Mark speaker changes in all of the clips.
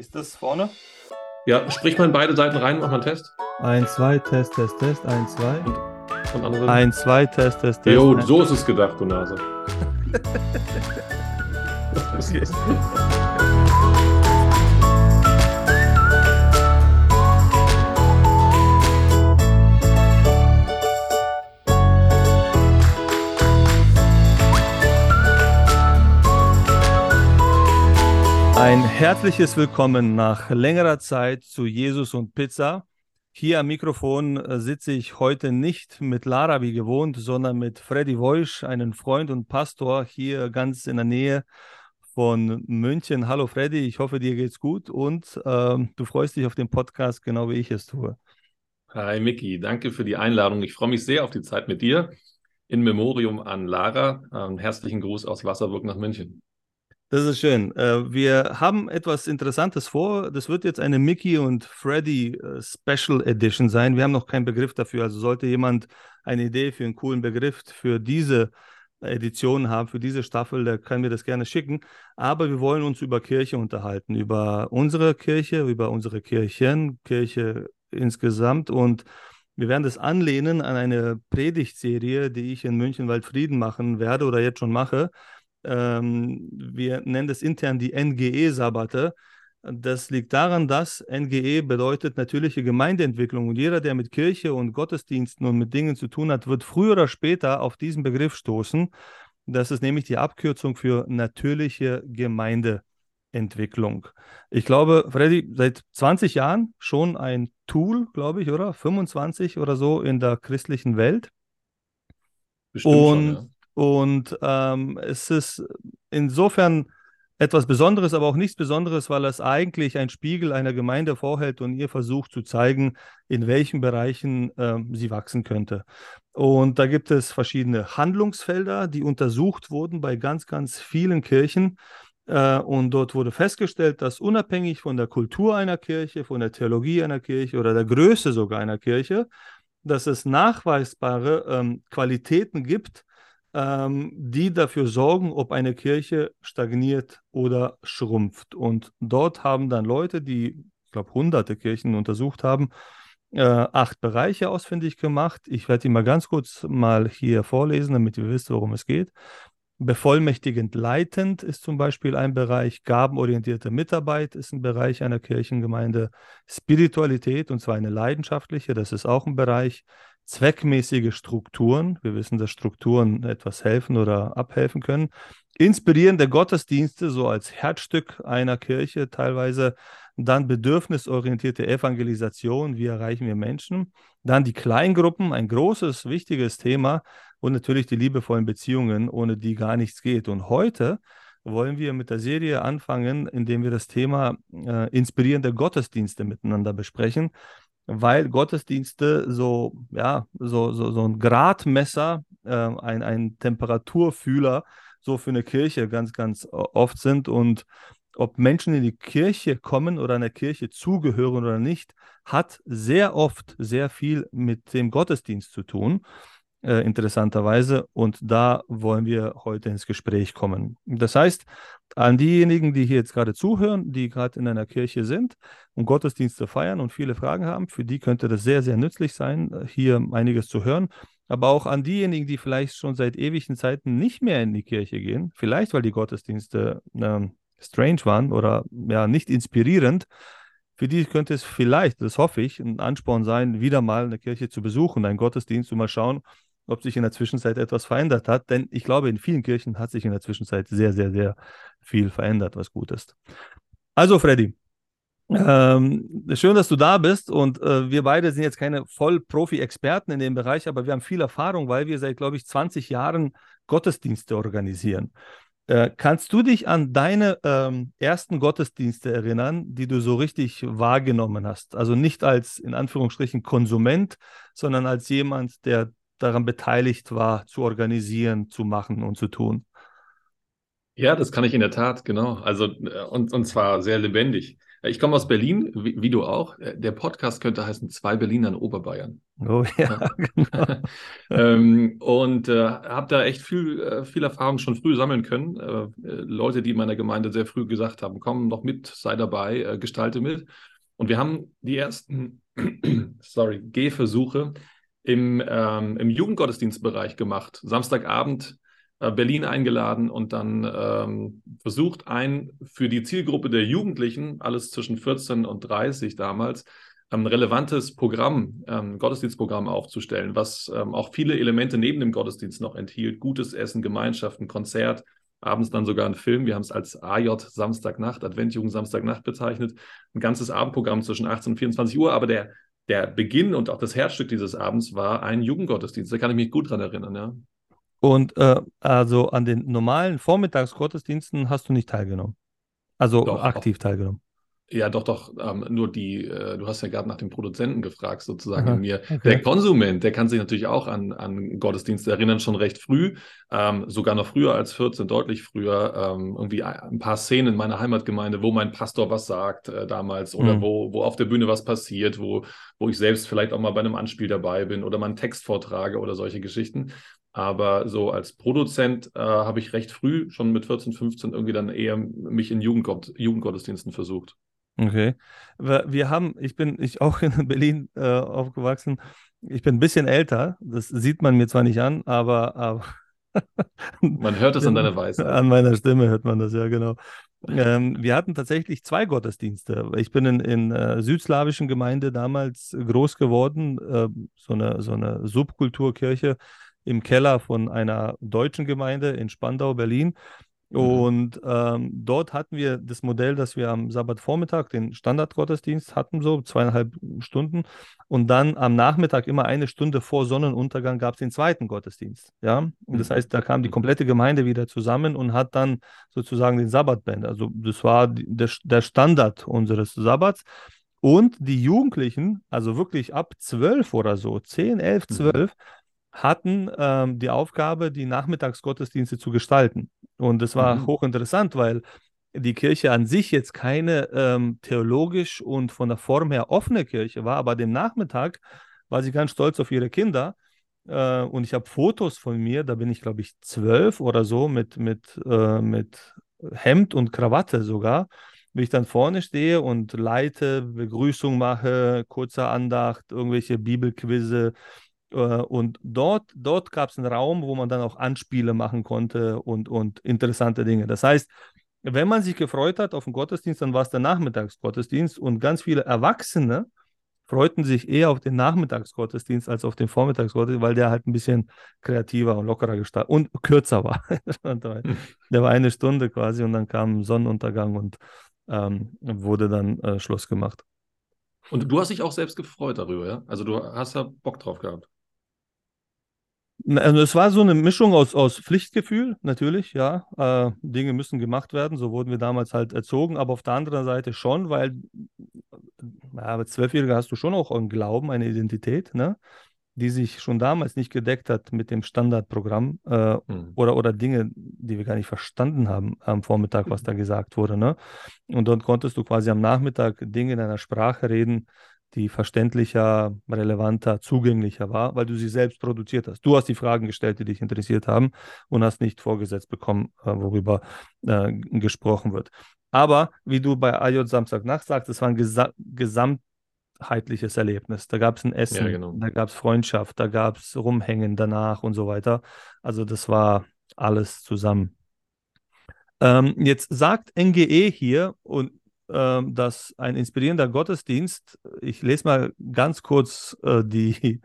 Speaker 1: Ist das vorne?
Speaker 2: Ja, sprich mal in beide Seiten rein, mach mal einen Test.
Speaker 3: 1, 2, Test, Test, Test, 1, 2.
Speaker 2: Von anderen.
Speaker 3: 1, 2, Test, Test, Test.
Speaker 2: Jo, so ist es gedacht, du Nase.
Speaker 3: Okay. Ein herzliches Willkommen nach längerer Zeit zu Jesus und Pizza. Hier am Mikrofon äh, sitze ich heute nicht mit Lara wie gewohnt, sondern mit Freddy Woisch, einen Freund und Pastor hier ganz in der Nähe von München. Hallo Freddy, ich hoffe, dir geht's gut und ähm, du freust dich auf den Podcast, genau wie ich es tue.
Speaker 2: Hi Miki, danke für die Einladung. Ich freue mich sehr auf die Zeit mit dir. In Memorium an Lara. Ähm, herzlichen Gruß aus Wasserburg nach München.
Speaker 3: Das ist schön. Äh, Wir haben etwas Interessantes vor. Das wird jetzt eine Mickey und Freddy äh, Special Edition sein. Wir haben noch keinen Begriff dafür. Also sollte jemand eine Idee für einen coolen Begriff für diese Edition haben, für diese Staffel, der kann mir das gerne schicken. Aber wir wollen uns über Kirche unterhalten, über unsere Kirche, über unsere Kirchen, Kirche insgesamt. Und wir werden das anlehnen an eine Predigtserie, die ich in München Waldfrieden machen werde oder jetzt schon mache ähm, wir nennen das intern die NGE-Sabbate. Das liegt daran, dass NGE bedeutet natürliche Gemeindeentwicklung. Und jeder, der mit Kirche und Gottesdiensten und mit Dingen zu tun hat, wird früher oder später auf diesen Begriff stoßen. Das ist nämlich die Abkürzung für natürliche Gemeindeentwicklung. Ich glaube, Freddy, seit 20 Jahren schon ein Tool, glaube ich, oder? 25 oder so in der christlichen Welt.
Speaker 2: Bestimmt
Speaker 3: und
Speaker 2: schon, ja.
Speaker 3: Und ähm, es ist insofern etwas Besonderes, aber auch nichts Besonderes, weil es eigentlich ein Spiegel einer Gemeinde vorhält und ihr versucht zu zeigen, in welchen Bereichen ähm, sie wachsen könnte. Und da gibt es verschiedene Handlungsfelder, die untersucht wurden bei ganz, ganz vielen Kirchen. Äh, und dort wurde festgestellt, dass unabhängig von der Kultur einer Kirche, von der Theologie einer Kirche oder der Größe sogar einer Kirche, dass es nachweisbare ähm, Qualitäten gibt, ähm, die dafür sorgen, ob eine Kirche stagniert oder schrumpft. Und dort haben dann Leute, die, ich glaube, hunderte Kirchen untersucht haben, äh, acht Bereiche ausfindig gemacht. Ich werde die mal ganz kurz mal hier vorlesen, damit ihr wisst, worum es geht. Bevollmächtigend leitend ist zum Beispiel ein Bereich, gabenorientierte Mitarbeit ist ein Bereich einer Kirchengemeinde, Spiritualität und zwar eine leidenschaftliche, das ist auch ein Bereich, zweckmäßige Strukturen, wir wissen, dass Strukturen etwas helfen oder abhelfen können, inspirierende Gottesdienste so als Herzstück einer Kirche teilweise, dann bedürfnisorientierte Evangelisation, wie erreichen wir Menschen, dann die Kleingruppen, ein großes, wichtiges Thema und natürlich die liebevollen Beziehungen, ohne die gar nichts geht. Und heute wollen wir mit der Serie anfangen, indem wir das Thema äh, inspirierende Gottesdienste miteinander besprechen, weil Gottesdienste so, ja, so, so, so ein Gradmesser, äh, ein, ein Temperaturfühler so für eine Kirche ganz, ganz oft sind. Und ob Menschen in die Kirche kommen oder einer Kirche zugehören oder nicht, hat sehr oft sehr viel mit dem Gottesdienst zu tun, äh, interessanterweise. Und da wollen wir heute ins Gespräch kommen. Das heißt, an diejenigen, die hier jetzt gerade zuhören, die gerade in einer Kirche sind und Gottesdienste feiern und viele Fragen haben, für die könnte das sehr, sehr nützlich sein, hier einiges zu hören. Aber auch an diejenigen, die vielleicht schon seit ewigen Zeiten nicht mehr in die Kirche gehen, vielleicht weil die Gottesdienste ähm, strange waren oder ja nicht inspirierend, für die könnte es vielleicht, das hoffe ich, ein Ansporn sein, wieder mal eine Kirche zu besuchen, einen Gottesdienst und mal schauen, ob sich in der Zwischenzeit etwas verändert hat. Denn ich glaube, in vielen Kirchen hat sich in der Zwischenzeit sehr, sehr, sehr viel verändert, was gut ist. Also, Freddy, ähm, schön, dass du da bist und äh, wir beide sind jetzt keine Vollprofi-Experten in dem Bereich, aber wir haben viel Erfahrung, weil wir seit, glaube ich, 20 Jahren Gottesdienste organisieren. Äh, kannst du dich an deine ähm, ersten Gottesdienste erinnern, die du so richtig wahrgenommen hast? Also nicht als in Anführungsstrichen Konsument, sondern als jemand, der daran beteiligt war, zu organisieren, zu machen und zu tun.
Speaker 2: Ja, das kann ich in der Tat, genau. Also, äh, und, und zwar sehr lebendig. Ich komme aus Berlin, wie, wie, du auch. Der Podcast könnte heißen Zwei Berliner in Oberbayern.
Speaker 3: Oh ja, genau.
Speaker 2: ähm, und äh, habe da echt viel, äh, viel Erfahrung schon früh sammeln können. Äh, Leute, die in meiner Gemeinde sehr früh gesagt haben, komm noch mit, sei dabei, äh, gestalte mit. Und wir haben die ersten, sorry, Gehversuche im, ähm, im Jugendgottesdienstbereich gemacht. Samstagabend äh, Berlin eingeladen und dann ähm, versucht, ein für die Zielgruppe der Jugendlichen, alles zwischen 14 und 30 damals, ein relevantes Programm, ähm, Gottesdienstprogramm aufzustellen, was ähm, auch viele Elemente neben dem Gottesdienst noch enthielt. Gutes Essen, Gemeinschaft, ein Konzert, abends dann sogar ein Film. Wir haben es als AJ Samstagnacht, Adventjugend Samstagnacht bezeichnet. Ein ganzes Abendprogramm zwischen 18 und 24 Uhr, aber der, der Beginn und auch das Herzstück dieses Abends war ein Jugendgottesdienst. Da kann ich mich gut dran erinnern, ja.
Speaker 3: Und äh, also an den normalen Vormittagsgottesdiensten hast du nicht teilgenommen. Also Doch, aktiv auch. teilgenommen.
Speaker 2: Ja, doch, doch. Ähm, nur die, äh, du hast ja gerade nach dem Produzenten gefragt, sozusagen Aha, in mir. Okay. Der Konsument, der kann sich natürlich auch an, an Gottesdienste erinnern, schon recht früh, ähm, sogar noch früher als 14, deutlich früher. Ähm, irgendwie ein paar Szenen in meiner Heimatgemeinde, wo mein Pastor was sagt äh, damals oder mhm. wo, wo auf der Bühne was passiert, wo, wo ich selbst vielleicht auch mal bei einem Anspiel dabei bin oder mal einen Text vortrage oder solche Geschichten. Aber so als Produzent äh, habe ich recht früh, schon mit 14, 15, irgendwie dann eher mich in Jugendgott, Jugendgottesdiensten versucht.
Speaker 3: Okay. Wir haben, ich bin ich auch in Berlin äh, aufgewachsen. Ich bin ein bisschen älter, das sieht man mir zwar nicht an, aber, aber
Speaker 2: man hört es an deiner Weise.
Speaker 3: An meiner Stimme hört man das, ja, genau. Ähm, wir hatten tatsächlich zwei Gottesdienste. Ich bin in, in äh, südslawischen Gemeinde damals groß geworden, äh, so, eine, so eine Subkulturkirche im Keller von einer deutschen Gemeinde in Spandau, Berlin. Mhm. Und ähm, dort hatten wir das Modell, dass wir am Sabbatvormittag den Standardgottesdienst hatten, so zweieinhalb Stunden. Und dann am Nachmittag, immer eine Stunde vor Sonnenuntergang, gab es den zweiten Gottesdienst. Ja? Und das mhm. heißt, da kam die komplette Gemeinde wieder zusammen und hat dann sozusagen den Sabbatband. Also das war der, der Standard unseres Sabbats. Und die Jugendlichen, also wirklich ab zwölf oder so, zehn, elf, mhm. zwölf, mhm hatten ähm, die Aufgabe, die Nachmittagsgottesdienste zu gestalten. Und das war mhm. hochinteressant, weil die Kirche an sich jetzt keine ähm, theologisch und von der Form her offene Kirche war, aber dem Nachmittag war sie ganz stolz auf ihre Kinder. Äh, und ich habe Fotos von mir, da bin ich, glaube ich, zwölf oder so, mit, mit, äh, mit Hemd und Krawatte sogar, wie ich dann vorne stehe und leite, Begrüßung mache, kurze Andacht, irgendwelche Bibelquizze, und dort, dort gab es einen Raum, wo man dann auch Anspiele machen konnte und, und interessante Dinge. Das heißt, wenn man sich gefreut hat auf den Gottesdienst, dann war es der Nachmittagsgottesdienst und ganz viele Erwachsene freuten sich eher auf den Nachmittagsgottesdienst als auf den Vormittagsgottesdienst, weil der halt ein bisschen kreativer und lockerer gestaltet und kürzer war. der war eine Stunde quasi und dann kam Sonnenuntergang und ähm, wurde dann äh, Schluss gemacht.
Speaker 2: Und du hast dich auch selbst gefreut darüber, ja? Also du hast da Bock drauf gehabt.
Speaker 3: Also es war so eine Mischung aus, aus Pflichtgefühl, natürlich, ja. Äh, Dinge müssen gemacht werden, so wurden wir damals halt erzogen, aber auf der anderen Seite schon, weil ja, als Zwölfjähriger hast du schon auch einen Glauben, eine Identität, ne? die sich schon damals nicht gedeckt hat mit dem Standardprogramm äh, mhm. oder, oder Dinge, die wir gar nicht verstanden haben am Vormittag, was da gesagt wurde. Ne? Und dann konntest du quasi am Nachmittag Dinge in einer Sprache reden, die verständlicher, relevanter, zugänglicher war, weil du sie selbst produziert hast. Du hast die Fragen gestellt, die dich interessiert haben und hast nicht vorgesetzt bekommen, äh, worüber äh, gesprochen wird. Aber wie du bei AJ Samstagnacht sagst, es war ein gesa gesamtheitliches Erlebnis. Da gab es ein Essen, ja, genau. da gab es Freundschaft, da gab es Rumhängen danach und so weiter. Also das war alles zusammen. Ähm, jetzt sagt NGE hier, und dass ein inspirierender Gottesdienst, ich lese mal ganz kurz äh, die,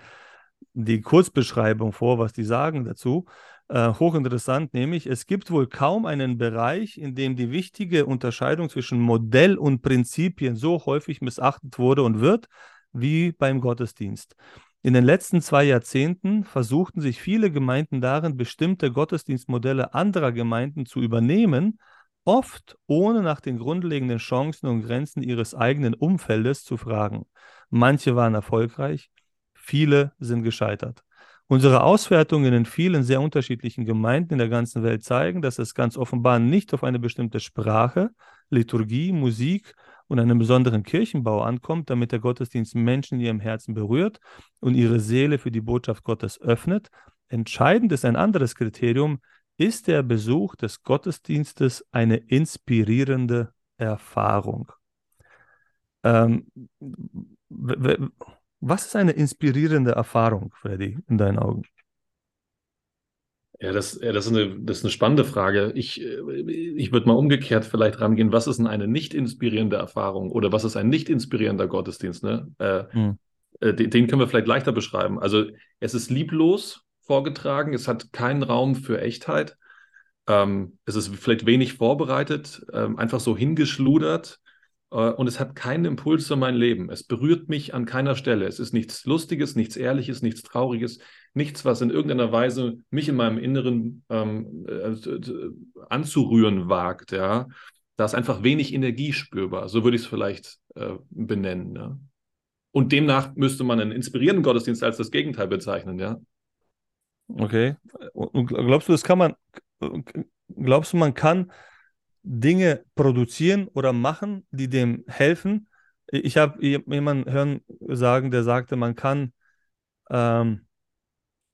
Speaker 3: die Kurzbeschreibung vor, was die sagen dazu. Äh, hochinteressant, nämlich es gibt wohl kaum einen Bereich, in dem die wichtige Unterscheidung zwischen Modell und Prinzipien so häufig missachtet wurde und wird, wie beim Gottesdienst. In den letzten zwei Jahrzehnten versuchten sich viele Gemeinden darin, bestimmte Gottesdienstmodelle anderer Gemeinden zu übernehmen oft ohne nach den grundlegenden Chancen und Grenzen ihres eigenen Umfeldes zu fragen. Manche waren erfolgreich, viele sind gescheitert. Unsere Auswertungen in vielen sehr unterschiedlichen Gemeinden in der ganzen Welt zeigen, dass es ganz offenbar nicht auf eine bestimmte Sprache, Liturgie, Musik und einem besonderen Kirchenbau ankommt, damit der Gottesdienst Menschen in ihrem Herzen berührt und ihre Seele für die Botschaft Gottes öffnet. Entscheidend ist ein anderes Kriterium, ist der Besuch des Gottesdienstes eine inspirierende Erfahrung. Ähm, was ist eine inspirierende Erfahrung, Freddy, in deinen Augen?
Speaker 2: Ja, das, ja, das, ist eine, das ist eine spannende Frage. Ich, äh, ich würde mal umgekehrt vielleicht rangehen. Was ist denn eine nicht inspirierende Erfahrung oder was ist ein nicht inspirierender Gottesdienst? Ne? Äh, hm. äh, den, den, können wir vielleicht leichter beschreiben. Also es ist lieblos vorgetragen, es hat keinen Raum für Echtheit, ähm, es ist vielleicht wenig vorbereitet, ähm, einfach so hingeschludert äh, und es hat keinen Impuls für mein Leben. Es berührt mich an keiner Stelle. Es ist nichts Lustiges, nichts Ehrliches, nichts Trauriges, nichts, was in irgendeiner Weise mich in meinem Inneren ähm, äh, anzurühren wagt. Ja, da ist einfach wenig Energie spürbar. So würde ich es vielleicht äh, benennen. Ja? Und demnach müsste man einen inspirierenden Gottesdienst als das Gegenteil bezeichnen. Ja.
Speaker 3: Okay. Und glaubst du, das kann man? Glaubst du, man kann Dinge produzieren oder machen, die dem helfen. Ich habe jemanden hören sagen, der sagte, man kann, ähm,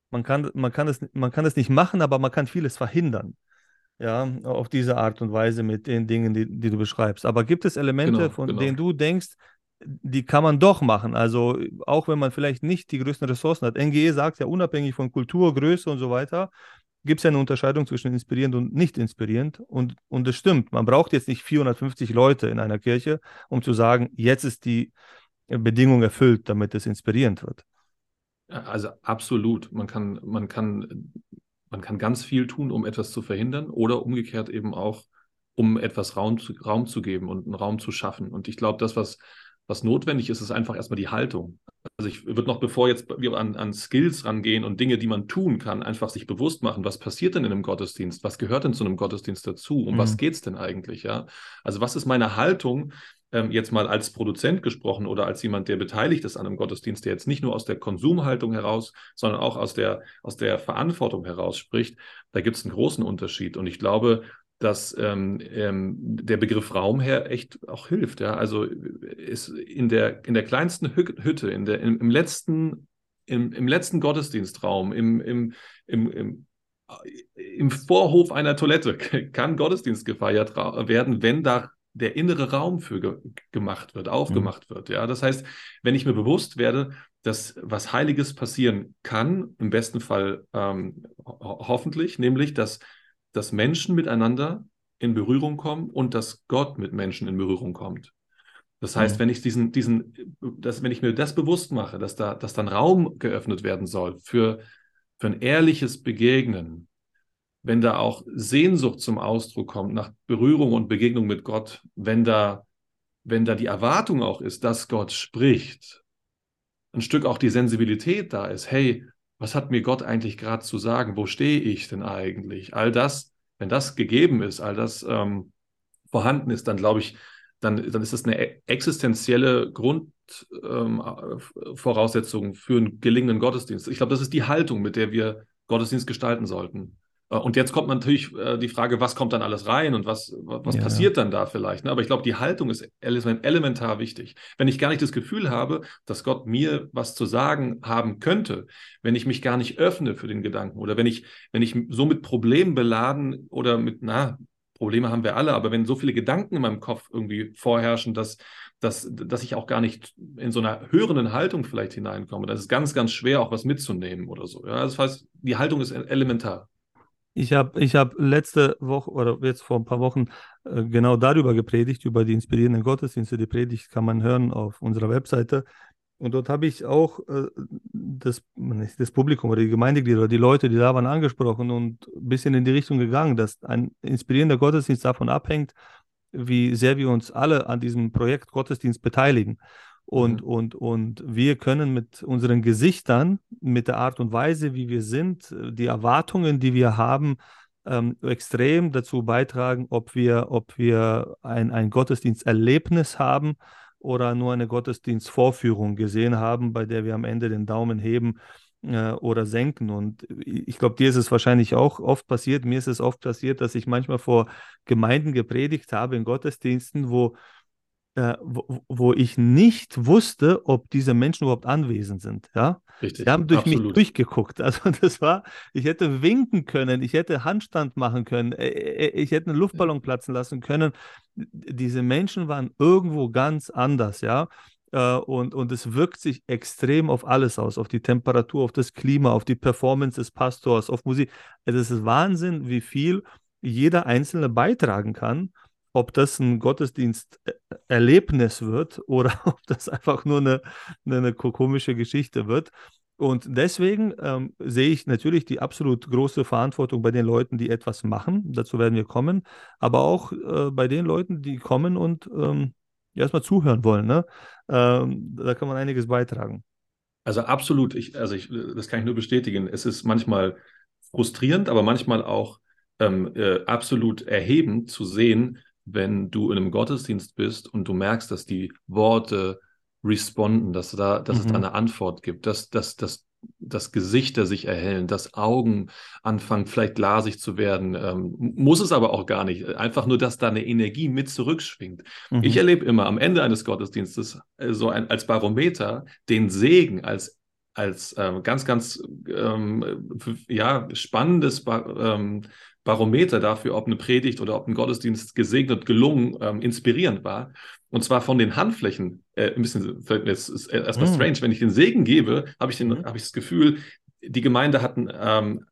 Speaker 3: man kann, man kann es, man kann es nicht machen, aber man kann vieles verhindern. Ja, auf diese Art und Weise mit den Dingen, die, die du beschreibst. Aber gibt es Elemente, genau, von genau. denen du denkst, die kann man doch machen. Also auch wenn man vielleicht nicht die größten Ressourcen hat. NGE sagt ja unabhängig von Kultur, Größe und so weiter, gibt es ja eine Unterscheidung zwischen inspirierend und nicht inspirierend. Und, und das stimmt. Man braucht jetzt nicht 450 Leute in einer Kirche, um zu sagen, jetzt ist die Bedingung erfüllt, damit es inspirierend wird.
Speaker 2: Also absolut. Man kann, man kann, man kann ganz viel tun, um etwas zu verhindern oder umgekehrt eben auch, um etwas Raum Raum zu geben und einen Raum zu schaffen. Und ich glaube, das, was, was notwendig ist, ist einfach erstmal die Haltung. Also ich würde noch, bevor jetzt wir an, an Skills rangehen und Dinge, die man tun kann, einfach sich bewusst machen, was passiert denn in einem Gottesdienst? Was gehört denn zu einem Gottesdienst dazu? Um mhm. was geht es denn eigentlich? Ja? Also was ist meine Haltung, ähm, jetzt mal als Produzent gesprochen oder als jemand, der beteiligt ist an einem Gottesdienst, der jetzt nicht nur aus der Konsumhaltung heraus, sondern auch aus der, aus der Verantwortung heraus spricht, da gibt es einen großen Unterschied. Und ich glaube, dass ähm, ähm, der Begriff Raumherr echt auch hilft. Ja? Also ist in der, in der kleinsten Hütte, in der, im, im letzten, im, im letzten Gottesdienstraum, im, im, im, im, im Vorhof einer Toilette kann Gottesdienst gefeiert werden, wenn da der innere Raum für ge gemacht wird, aufgemacht mhm. wird. Ja, das heißt, wenn ich mir bewusst werde, dass was Heiliges passieren kann, im besten Fall ähm, ho hoffentlich, nämlich dass dass Menschen miteinander in Berührung kommen und dass Gott mit Menschen in Berührung kommt. Das heißt, mhm. wenn ich diesen, diesen, dass, wenn ich mir das bewusst mache, dass da, dass dann Raum geöffnet werden soll für, für ein ehrliches Begegnen, wenn da auch Sehnsucht zum Ausdruck kommt nach Berührung und Begegnung mit Gott, wenn da, wenn da die Erwartung auch ist, dass Gott spricht, ein Stück auch die Sensibilität da ist, hey, was hat mir Gott eigentlich gerade zu sagen? Wo stehe ich denn eigentlich? All das, wenn das gegeben ist, all das ähm, vorhanden ist, dann glaube ich, dann, dann ist das eine e-, existenzielle Grundvoraussetzung ähm, für einen gelingenden Gottesdienst. Ich glaube, das ist die Haltung, mit der wir Gottesdienst gestalten sollten. Äh, und jetzt kommt natürlich äh, die Frage, was kommt dann alles rein und was, was ja, passiert dann da vielleicht? Ne? Aber ich glaube, die Haltung ist elementar wichtig. Wenn ich gar nicht das Gefühl habe, dass Gott mir was zu sagen haben könnte, wenn ich mich gar nicht öffne für den Gedanken oder wenn ich, wenn ich so mit Problemen beladen oder mit, na, Probleme haben wir alle, aber wenn so viele Gedanken in meinem Kopf irgendwie vorherrschen, dass, dass, dass ich auch gar nicht in so einer hörenden Haltung vielleicht hineinkomme, dann ist es ganz, ganz schwer, auch was mitzunehmen oder so. Ja, das heißt, die Haltung ist elementar.
Speaker 3: Ich habe ich hab letzte Woche oder jetzt vor ein paar Wochen äh, genau darüber gepredigt, über die inspirierenden Gottesdienste. Die Predigt kann man hören auf unserer Webseite. Und dort habe ich auch äh, das, das Publikum oder die Gemeindeglieder oder die Leute, die da waren, angesprochen und ein bisschen in die Richtung gegangen, dass ein inspirierender Gottesdienst davon abhängt, wie sehr wir uns alle an diesem Projekt Gottesdienst beteiligen. Und, mhm. und, und wir können mit unseren Gesichtern, mit der Art und Weise, wie wir sind, die Erwartungen, die wir haben, ähm, extrem dazu beitragen, ob wir, ob wir ein, ein Gottesdiensterlebnis haben oder nur eine Gottesdienstvorführung gesehen haben, bei der wir am Ende den Daumen heben äh, oder senken. Und ich glaube, dir ist es wahrscheinlich auch oft passiert, mir ist es oft passiert, dass ich manchmal vor Gemeinden gepredigt habe in Gottesdiensten, wo äh, wo, wo, ich nicht wusste, ob diese Menschen überhaupt anwesend sind. Ja?
Speaker 2: Richtig,
Speaker 3: Sie haben durch absolut. mich durchgeguckt. Also das war, ich hätte winken können, ich hätte Handstand machen können, äh, äh, ich hätte einen Luftballon platzen lassen können. Diese Menschen waren irgendwo ganz anders, ja. Und, und es wirkt sich extrem auf alles aus, auf die Temperatur, auf das Klima, auf die Performance des Pastors, auf Musik. Also es ist Wahnsinn, wie viel jeder Einzelne beitragen kann ob das ein Gottesdiensterlebnis wird oder ob das einfach nur eine, eine komische Geschichte wird. Und deswegen ähm, sehe ich natürlich die absolut große Verantwortung bei den Leuten, die etwas machen. Dazu werden wir kommen. Aber auch äh, bei den Leuten, die kommen und ähm, erstmal zuhören wollen. Ne? Ähm, da kann man einiges beitragen.
Speaker 2: Also absolut. Ich, also ich, das kann ich nur bestätigen. Es ist manchmal frustrierend, aber manchmal auch ähm, äh, absolut erhebend zu sehen, wenn du in einem Gottesdienst bist und du merkst, dass die Worte responden, dass, da, dass mhm. es da mhm. eine Antwort gibt, dass, dass, dass, dass Gesichter sich erhellen, dass Augen anfangen, vielleicht glasig zu werden. Ähm, muss es aber auch gar nicht. Einfach nur, dass da eine Energie mit zurückschwingt. Mhm. Ich erlebe immer am Ende eines Gottesdienstes äh, so ein, als Barometer den Segen als als ähm, ganz, ganz ähm, ja, spannendes ähm, Barometer dafür, ob eine Predigt oder ob ein Gottesdienst gesegnet, gelungen, ähm, inspirierend war. Und zwar von den Handflächen. Äh, ein bisschen, jetzt ist erstmal mm. strange. Wenn ich den Segen gebe, habe ich, den, mm. hab ich das Gefühl, die Gemeinde hat ein, ähm,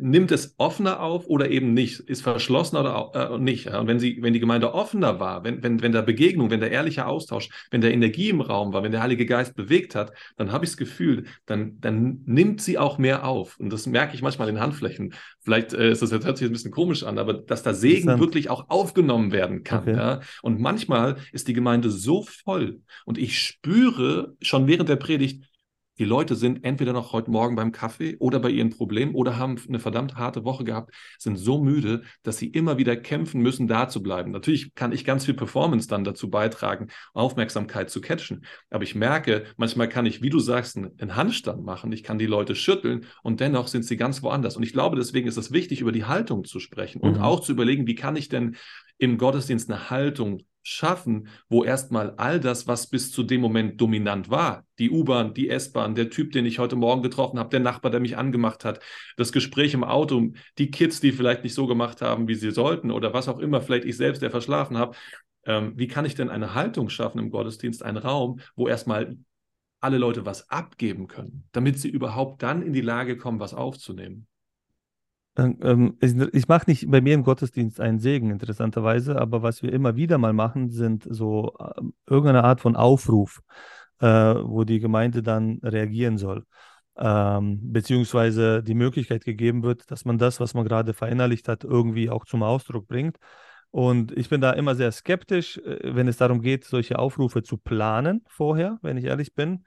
Speaker 2: nimmt es offener auf oder eben nicht, ist verschlossen oder äh, nicht. Und wenn, sie, wenn die Gemeinde offener war, wenn, wenn, wenn da Begegnung, wenn der ehrliche Austausch, wenn der Energie im Raum war, wenn der Heilige Geist bewegt hat, dann habe ich das Gefühl, dann, dann nimmt sie auch mehr auf. Und das merke ich manchmal in Handflächen. Vielleicht äh, ist das jetzt hört sich ein bisschen komisch an, aber dass da Segen wirklich auch aufgenommen werden kann. Okay. Ja? Und manchmal ist die Gemeinde so voll und ich spüre schon während der Predigt, die Leute sind entweder noch heute Morgen beim Kaffee oder bei ihren Problemen oder haben eine verdammt harte Woche gehabt, sind so müde, dass sie immer wieder kämpfen müssen, da zu bleiben. Natürlich kann ich ganz viel Performance dann dazu beitragen, Aufmerksamkeit zu catchen. Aber ich merke, manchmal kann ich, wie du sagst, einen Handstand machen. Ich kann die Leute schütteln und dennoch sind sie ganz woanders. Und ich glaube, deswegen ist es wichtig, über die Haltung zu sprechen und mhm. auch zu überlegen, wie kann ich denn im Gottesdienst eine Haltung schaffen, wo erstmal all das, was bis zu dem Moment dominant war, die U-Bahn, die S-Bahn, der Typ, den ich heute Morgen getroffen habe, der Nachbar, der mich angemacht hat, das Gespräch im Auto, die Kids, die vielleicht nicht so gemacht haben, wie sie sollten oder was auch immer, vielleicht ich selbst, der verschlafen habe. Ähm, wie kann ich denn eine Haltung schaffen im Gottesdienst, einen Raum, wo erstmal alle Leute was abgeben können, damit sie überhaupt dann in die Lage kommen, was aufzunehmen?
Speaker 3: Ähm, ich mache nicht bei mir im Gottesdienst einen Segen, interessanterweise, aber was wir immer wieder mal machen, sind so äh, irgendeine Art von Aufruf, äh, wo die Gemeinde dann reagieren soll. Ähm, beziehungsweise die Möglichkeit gegeben wird, dass man das, was man gerade verinnerlicht hat, irgendwie auch zum Ausdruck bringt. Und ich bin da immer sehr skeptisch, äh, wenn es darum geht, solche Aufrufe zu planen vorher, wenn ich ehrlich bin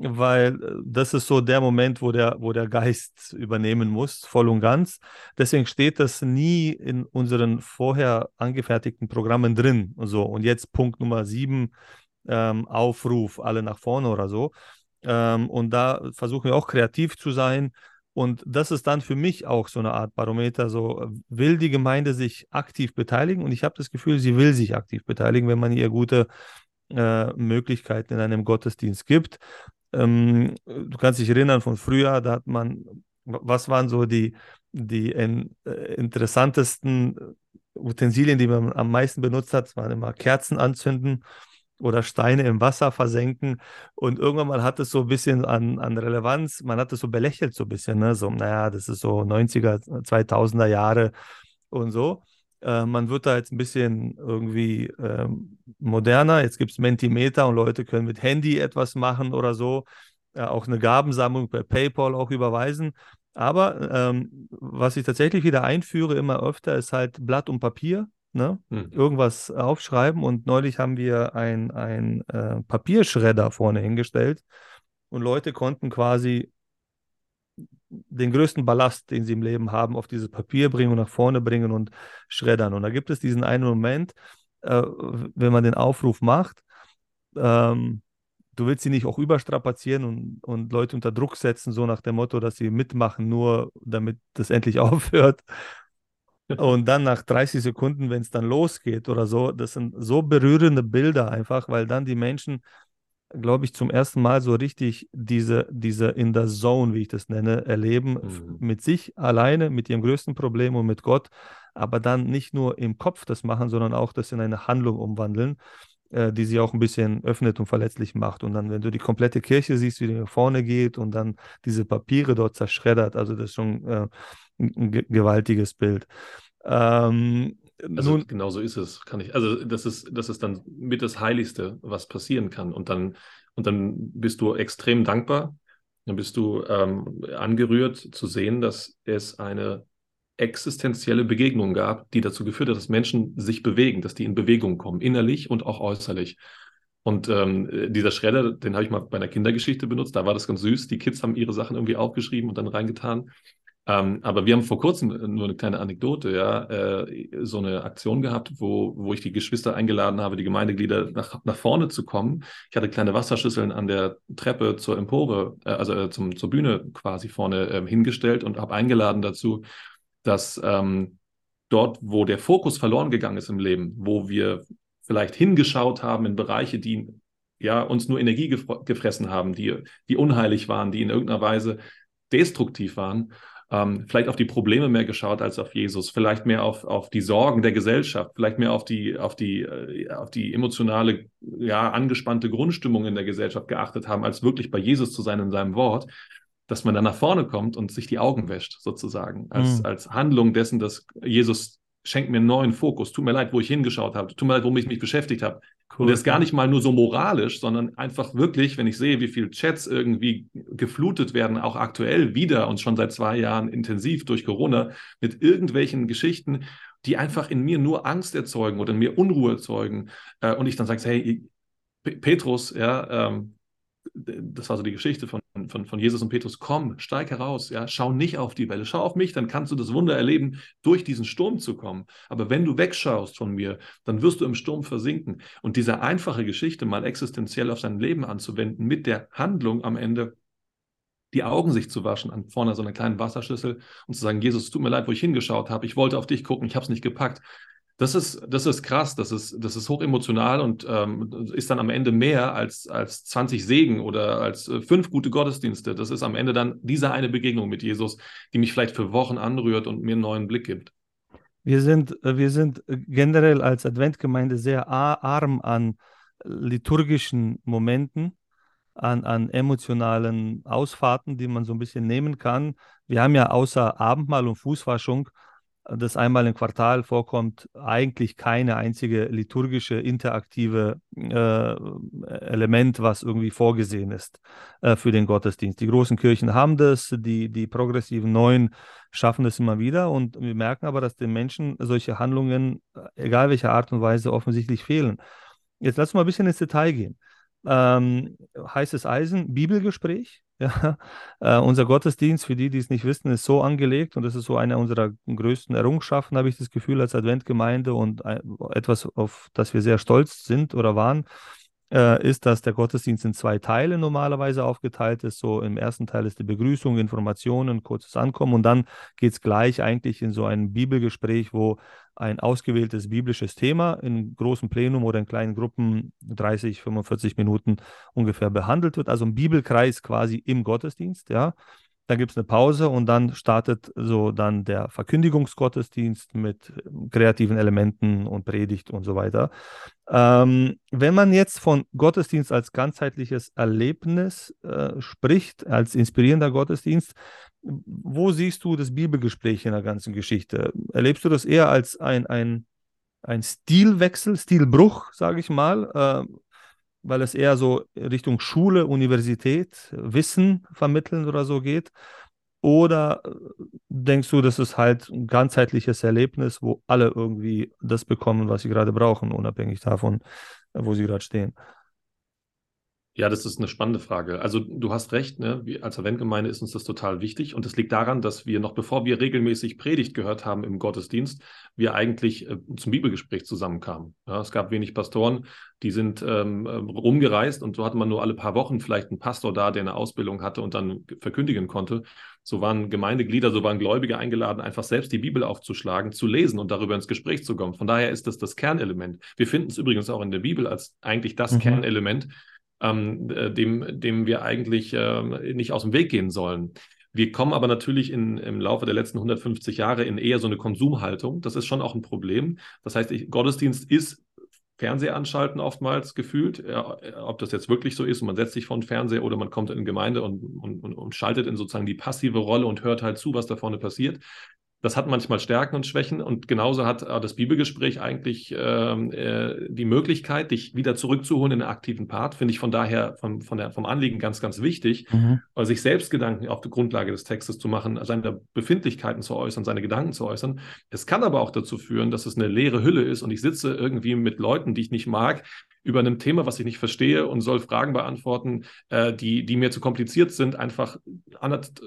Speaker 3: weil äh, das ist so der Moment, wo der, wo der Geist übernehmen muss, voll und ganz. Deswegen steht das nie in unseren vorher angefertigten Programmen drin. So, und jetzt Punkt Nummer sieben, ähm, Aufruf, alle nach vorne oder so. Ähm, und da versuchen wir auch kreativ zu sein. Und das ist dann für mich auch so eine Art Barometer. So will die Gemeinde sich aktiv beteiligen? Und ich habe das Gefühl, sie will sich aktiv beteiligen, wenn man ihr gute äh, Möglichkeiten in einem Gottesdienst gibt. Ähm, du kannst dich erinnern von früher, da hat man, was waren so die, die in, äh, interessantesten Utensilien, die man am meisten benutzt hat? Es waren immer Kerzen anzünden oder Steine im Wasser versenken. Und irgendwann mal hat es so ein bisschen an, an Relevanz, man hat es so belächelt so ein bisschen, ne? so, naja, das ist so 90er, 2000er Jahre und so. Äh, man wird da jetzt ein bisschen irgendwie äh, moderner. Jetzt gibt es Mentimeter und Leute können mit Handy etwas machen oder so. Äh, auch eine Gabensammlung per PayPal auch überweisen. Aber ähm, was ich tatsächlich wieder einführe, immer öfter, ist halt Blatt und Papier. Ne? Hm. Irgendwas aufschreiben. Und neulich haben wir ein, ein äh, Papierschredder vorne hingestellt. Und Leute konnten quasi den größten Ballast, den sie im Leben haben, auf dieses Papier bringen und nach vorne bringen und schreddern. Und da gibt es diesen einen Moment, äh, wenn man den Aufruf macht, ähm, du willst sie nicht auch überstrapazieren und, und Leute unter Druck setzen, so nach dem Motto, dass sie mitmachen, nur damit das endlich aufhört. Und dann nach 30 Sekunden, wenn es dann losgeht oder so, das sind so berührende Bilder einfach, weil dann die Menschen, glaube ich, zum ersten Mal so richtig diese, diese in der Zone, wie ich das nenne, erleben, mhm. mit sich alleine, mit ihrem größten Problem und mit Gott, aber dann nicht nur im Kopf das machen, sondern auch das in eine Handlung umwandeln äh, die sie auch ein bisschen öffnet und verletzlich macht. Und dann, wenn du die komplette Kirche siehst, wie die nach vorne geht und dann diese Papiere dort zerschreddert, also das ist schon äh, ein gewaltiges Bild. Ähm,
Speaker 2: also nun, genau so ist es, kann ich. Also das ist, das ist dann mit das Heiligste, was passieren kann. Und dann, und dann bist du extrem dankbar. Dann bist du ähm, angerührt zu sehen, dass es eine existenzielle Begegnung gab, die dazu geführt hat, dass Menschen sich bewegen, dass die in Bewegung kommen, innerlich und auch äußerlich. Und ähm, dieser Schredder, den habe ich mal bei einer Kindergeschichte benutzt, da war das ganz süß. Die Kids haben ihre Sachen irgendwie aufgeschrieben und dann reingetan. Ähm, aber wir haben vor kurzem nur eine kleine Anekdote, ja, äh, so eine Aktion gehabt, wo, wo ich die Geschwister eingeladen habe, die Gemeindeglieder nach, nach vorne zu kommen. Ich hatte kleine Wasserschüsseln an der Treppe zur Empore, äh, also äh, zum, zur Bühne quasi vorne ähm, hingestellt und habe eingeladen dazu, dass ähm, dort, wo der Fokus verloren gegangen ist im Leben, wo wir vielleicht hingeschaut haben in Bereiche, die ja uns nur Energie gef gefressen haben, die, die unheilig waren, die in irgendeiner Weise destruktiv waren, ähm, vielleicht auf die Probleme mehr geschaut als auf Jesus, vielleicht mehr auf, auf die Sorgen der Gesellschaft, vielleicht mehr auf die, auf die, äh, auf die emotionale, ja, angespannte Grundstimmung in der Gesellschaft geachtet haben, als wirklich bei Jesus zu sein in seinem Wort, dass man dann nach vorne kommt und sich die Augen wäscht, sozusagen, als, mhm. als Handlung dessen, dass Jesus schenkt mir einen neuen Fokus. Tut mir leid, wo ich hingeschaut habe. Tut mir leid, womit ich mich beschäftigt habe. Cool. Und das ist gar nicht mal nur so moralisch, sondern einfach wirklich, wenn ich sehe, wie viele Chats irgendwie geflutet werden, auch aktuell wieder und schon seit zwei Jahren intensiv durch Corona, mit irgendwelchen Geschichten, die einfach in mir nur Angst erzeugen oder in mir Unruhe erzeugen. Äh, und ich dann sage, hey, Petrus, ja, ähm, das war so die Geschichte von, von, von Jesus und Petrus, komm, steig heraus, ja, schau nicht auf die Welle, schau auf mich, dann kannst du das Wunder erleben, durch diesen Sturm zu kommen. Aber wenn du wegschaust von mir, dann wirst du im Sturm versinken. Und diese einfache Geschichte mal existenziell auf sein Leben anzuwenden, mit der Handlung am Ende, die Augen sich zu waschen an vorne so einer kleinen Wasserschüssel und zu sagen, Jesus, tut mir leid, wo ich hingeschaut habe, ich wollte auf dich gucken, ich habe es nicht gepackt. Das ist, das ist krass, das ist, das ist hochemotional und ähm, ist dann am Ende mehr als, als 20 Segen oder als äh, fünf gute Gottesdienste. Das ist am Ende dann diese eine Begegnung mit Jesus, die mich vielleicht für Wochen anrührt und mir einen neuen Blick gibt.
Speaker 3: Wir sind, äh, wir sind generell als Adventgemeinde sehr arm an liturgischen Momenten, an, an emotionalen Ausfahrten, die man so ein bisschen nehmen kann. Wir haben ja außer Abendmahl und Fußwaschung das einmal im Quartal vorkommt, eigentlich keine einzige liturgische, interaktive äh, Element, was irgendwie vorgesehen ist äh, für den Gottesdienst. Die großen Kirchen haben das, die, die progressiven Neuen schaffen das immer wieder und wir merken aber, dass den Menschen solche Handlungen, egal welcher Art und Weise, offensichtlich fehlen. Jetzt lass uns mal ein bisschen ins Detail gehen. Ähm, heißes Eisen, Bibelgespräch, ja, äh, unser Gottesdienst, für die, die es nicht wissen, ist so angelegt und das ist so eine unserer größten Errungenschaften, habe ich das Gefühl, als Adventgemeinde und etwas, auf das wir sehr stolz sind oder waren, äh, ist, dass der Gottesdienst in zwei Teile normalerweise aufgeteilt ist. So im ersten Teil ist die Begrüßung, Informationen, kurzes Ankommen und dann geht es gleich eigentlich in so ein Bibelgespräch, wo ein ausgewähltes biblisches Thema in großem Plenum oder in kleinen Gruppen 30, 45 Minuten ungefähr behandelt wird. Also ein Bibelkreis quasi im Gottesdienst, ja. Dann gibt es eine Pause und dann startet so dann der Verkündigungsgottesdienst mit kreativen Elementen und Predigt und so weiter. Ähm, wenn man jetzt von Gottesdienst als ganzheitliches Erlebnis äh, spricht, als inspirierender Gottesdienst, wo siehst du das Bibelgespräch in der ganzen Geschichte? Erlebst du das eher als ein, ein, ein Stilwechsel, Stilbruch, sage ich mal? Äh, weil es eher so Richtung Schule, Universität, Wissen vermitteln oder so geht? Oder äh, denkst du, das ist halt ein ganzheitliches Erlebnis, wo alle irgendwie das bekommen, was sie gerade brauchen, unabhängig davon, wo sie gerade stehen?
Speaker 2: Ja, das ist eine spannende Frage. Also du hast recht, ne? Wir, als Adventgemeinde ist uns das total wichtig und es liegt daran, dass wir noch bevor wir regelmäßig Predigt gehört haben im Gottesdienst, wir eigentlich äh, zum Bibelgespräch zusammenkamen. Ja, es gab wenig Pastoren, die sind ähm, rumgereist und so hatte man nur alle paar Wochen vielleicht einen Pastor da, der eine Ausbildung hatte und dann verkündigen konnte. So waren Gemeindeglieder, so waren Gläubige eingeladen, einfach selbst die Bibel aufzuschlagen, zu lesen und darüber ins Gespräch zu kommen. Von daher ist das das Kernelement. Wir finden es übrigens auch in der Bibel als eigentlich das mhm. Kernelement, ähm, äh, dem, dem wir eigentlich äh, nicht aus dem Weg gehen sollen. Wir kommen aber natürlich in, im Laufe der letzten 150 Jahre in eher so eine Konsumhaltung. Das ist schon auch ein Problem. Das heißt, ich, Gottesdienst ist Fernseher anschalten oftmals gefühlt, ob das jetzt wirklich so ist und man setzt sich vor den Fernseher oder man kommt in die Gemeinde und, und, und, schaltet in sozusagen die passive Rolle und hört halt zu, was da vorne passiert das hat manchmal Stärken und Schwächen und genauso hat äh, das Bibelgespräch eigentlich ähm, äh, die Möglichkeit, dich wieder zurückzuholen in den aktiven Part. Finde ich von daher vom, von der, vom Anliegen ganz, ganz wichtig, mhm. weil sich selbst Gedanken auf der Grundlage des Textes zu machen, seine Befindlichkeiten zu äußern, seine Gedanken zu äußern. Es kann aber auch dazu führen, dass es eine leere Hülle ist und ich sitze irgendwie mit Leuten, die ich nicht mag, über ein Thema, was ich nicht verstehe und soll Fragen beantworten, äh, die, die mir zu kompliziert sind, einfach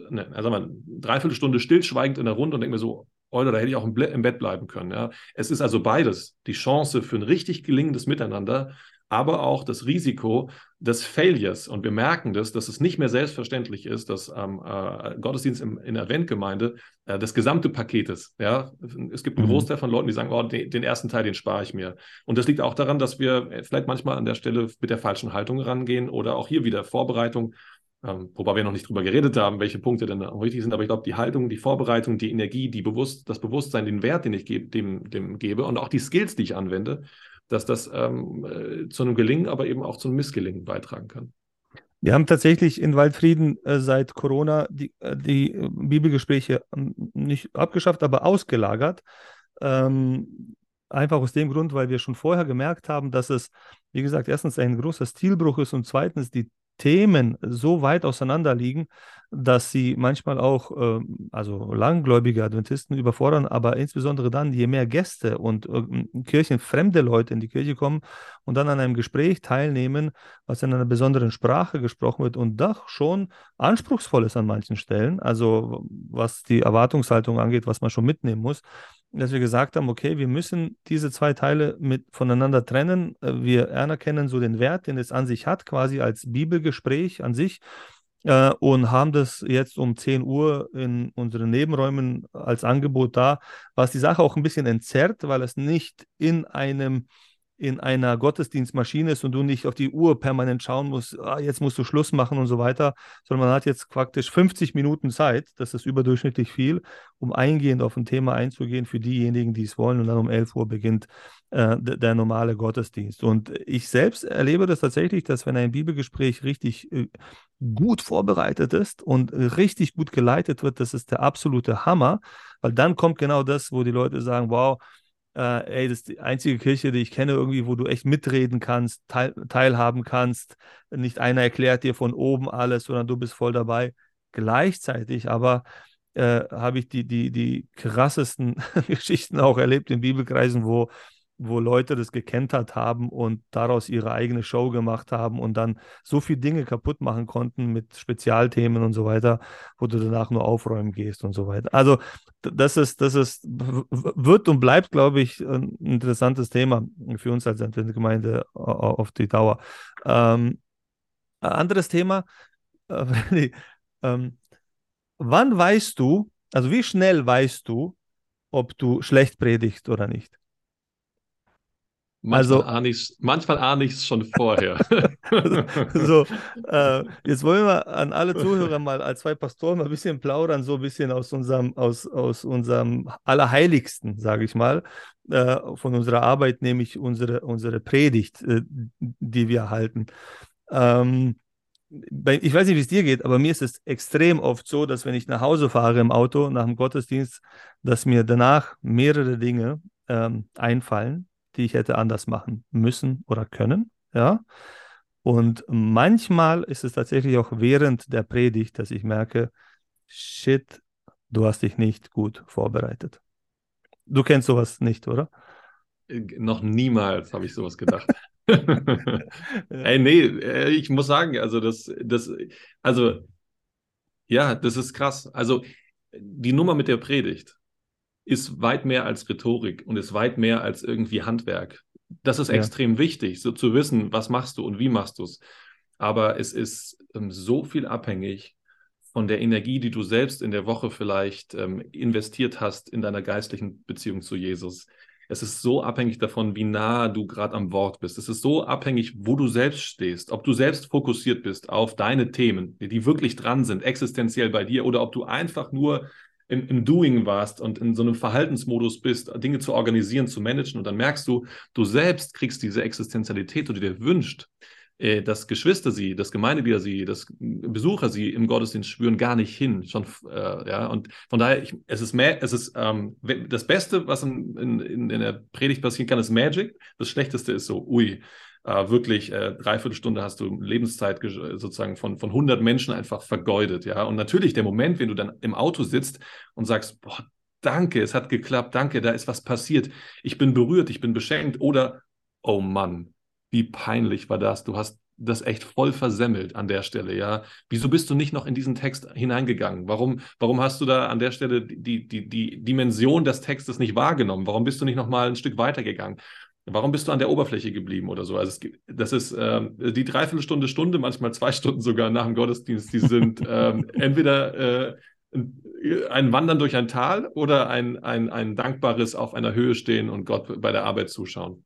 Speaker 2: ne, also mal, dreiviertel Stunde stillschweigend in der Runde und denke mir so, oder da hätte ich auch im, im Bett bleiben können. Ja. Es ist also beides die Chance für ein richtig gelingendes Miteinander, aber auch das Risiko des Failures. Und wir merken das, dass es nicht mehr selbstverständlich ist, dass am ähm, äh, Gottesdienst im, in der Adventgemeinde äh, das gesamte Paket ist. Ja? Es gibt einen mhm. Großteil von Leuten, die sagen, oh, den, den, ersten Teil, den spare ich mir. Und das liegt auch daran, dass wir vielleicht manchmal an der Stelle mit der falschen Haltung rangehen oder auch hier wieder Vorbereitung. Ähm, wobei wir noch nicht drüber geredet haben, welche Punkte denn wichtig sind. Aber ich glaube, die Haltung, die Vorbereitung, die Energie, die Bewusst, das Bewusstsein, den Wert, den ich geb, dem, dem gebe und auch die Skills, die ich anwende, dass das ähm, äh, zu einem Gelingen, aber eben auch zu einem Missgelingen beitragen kann.
Speaker 3: Wir haben tatsächlich in Waldfrieden äh, seit Corona die, äh, die Bibelgespräche ähm, nicht abgeschafft, aber ausgelagert. Ähm, einfach aus dem Grund, weil wir schon vorher gemerkt haben, dass es, wie gesagt, erstens ein großer Stilbruch ist und zweitens die Themen so weit auseinander liegen, dass sie manchmal auch, äh, also langgläubige Adventisten überfordern, aber insbesondere dann, je mehr Gäste und äh, kirchenfremde Leute in die Kirche kommen und dann an einem Gespräch teilnehmen, was in einer besonderen Sprache gesprochen wird und doch schon anspruchsvoll ist an manchen Stellen, also was die Erwartungshaltung angeht, was man schon mitnehmen muss, dass wir gesagt haben, okay, wir müssen diese zwei Teile mit voneinander trennen. Äh, wir anerkennen so den Wert, den es an sich hat, quasi als Bibelgespräch an sich äh, und haben das jetzt um 10 Uhr in unseren Nebenräumen als Angebot da, was die Sache auch ein bisschen entzerrt, weil es nicht in einem in einer Gottesdienstmaschine ist und du nicht auf die Uhr permanent schauen musst, ah, jetzt musst du Schluss machen und so weiter, sondern man hat jetzt praktisch 50 Minuten Zeit, das ist überdurchschnittlich viel, um eingehend auf ein Thema einzugehen für diejenigen, die es wollen und dann um 11 Uhr beginnt äh, der normale Gottesdienst. Und ich selbst erlebe das tatsächlich, dass wenn ein Bibelgespräch richtig äh, gut vorbereitet ist und richtig gut geleitet wird, das ist der absolute Hammer, weil dann kommt genau das, wo die Leute sagen, wow, äh, ey, das ist die einzige Kirche, die ich kenne, irgendwie, wo du echt mitreden kannst, teil, teilhaben kannst. Nicht einer erklärt dir von oben alles, sondern du bist voll dabei. Gleichzeitig aber äh, habe ich die, die, die krassesten Geschichten auch erlebt in Bibelkreisen, wo wo Leute das gekentert haben und daraus ihre eigene Show gemacht haben und dann so viele Dinge kaputt machen konnten mit Spezialthemen und so weiter, wo du danach nur aufräumen gehst und so weiter. Also das ist, das ist, wird und bleibt, glaube ich, ein interessantes Thema für uns als Gemeinde auf die Dauer. Ähm, anderes Thema, äh, ähm, wann weißt du, also wie schnell weißt du, ob du schlecht predigst oder nicht?
Speaker 2: Manchmal also, ahne ich manchmal ahne ich es schon vorher.
Speaker 3: so, äh, jetzt wollen wir an alle Zuhörer mal als zwei Pastoren mal ein bisschen plaudern, so ein bisschen aus unserem, aus, aus unserem Allerheiligsten, sage ich mal, äh, von unserer Arbeit, nämlich unsere, unsere Predigt, äh, die wir halten. Ähm, ich weiß nicht, wie es dir geht, aber mir ist es extrem oft so, dass wenn ich nach Hause fahre im Auto nach dem Gottesdienst, dass mir danach mehrere Dinge ähm, einfallen, die ich hätte anders machen müssen oder können. Ja. Und manchmal ist es tatsächlich auch während der Predigt, dass ich merke, shit, du hast dich nicht gut vorbereitet. Du kennst sowas nicht, oder?
Speaker 2: Äh, noch niemals habe ich sowas gedacht. Ey, nee, äh, ich muss sagen, also das, das, also ja, das ist krass. Also die Nummer mit der Predigt ist weit mehr als Rhetorik und ist weit mehr als irgendwie Handwerk. Das ist ja. extrem wichtig, so zu wissen, was machst du und wie machst du es. Aber es ist ähm, so viel abhängig von der Energie, die du selbst in der Woche vielleicht ähm, investiert hast in deiner geistlichen Beziehung zu Jesus. Es ist so abhängig davon, wie nah du gerade am Wort bist. Es ist so abhängig, wo du selbst stehst, ob du selbst fokussiert bist auf deine Themen, die wirklich dran sind, existenziell bei dir, oder ob du einfach nur im, im Doing warst und in so einem Verhaltensmodus bist, Dinge zu organisieren, zu managen. Und dann merkst du, du selbst kriegst diese Existenzialität, die du dir wünschst, äh, dass Geschwister sie, dass Gemeindeglieder sie, dass Besucher sie im Gottesdienst spüren, gar nicht hin. Schon, äh, ja, und von daher, ich, es ist, mehr, es ist ähm, das Beste, was in, in, in der Predigt passieren kann, ist Magic. Das Schlechteste ist so, ui, äh, wirklich äh, dreiviertel Stunde hast du Lebenszeit sozusagen von, von 100 Menschen einfach vergeudet. Ja, und natürlich der Moment, wenn du dann im Auto sitzt und sagst, boah, danke, es hat geklappt, danke, da ist was passiert, ich bin berührt, ich bin beschenkt oder, oh Mann, wie peinlich war das? Du hast das echt voll versemmelt an der Stelle, ja. Wieso bist du nicht noch in diesen Text hineingegangen? Warum, warum hast du da an der Stelle die, die, die Dimension des Textes nicht wahrgenommen? Warum bist du nicht noch mal ein Stück weitergegangen? Warum bist du an der Oberfläche geblieben oder so? Also es, das ist äh, die Dreiviertelstunde, Stunde, manchmal zwei Stunden sogar nach dem Gottesdienst, die sind ähm, entweder äh, ein Wandern durch ein Tal oder ein, ein, ein dankbares auf einer Höhe stehen und Gott bei der Arbeit zuschauen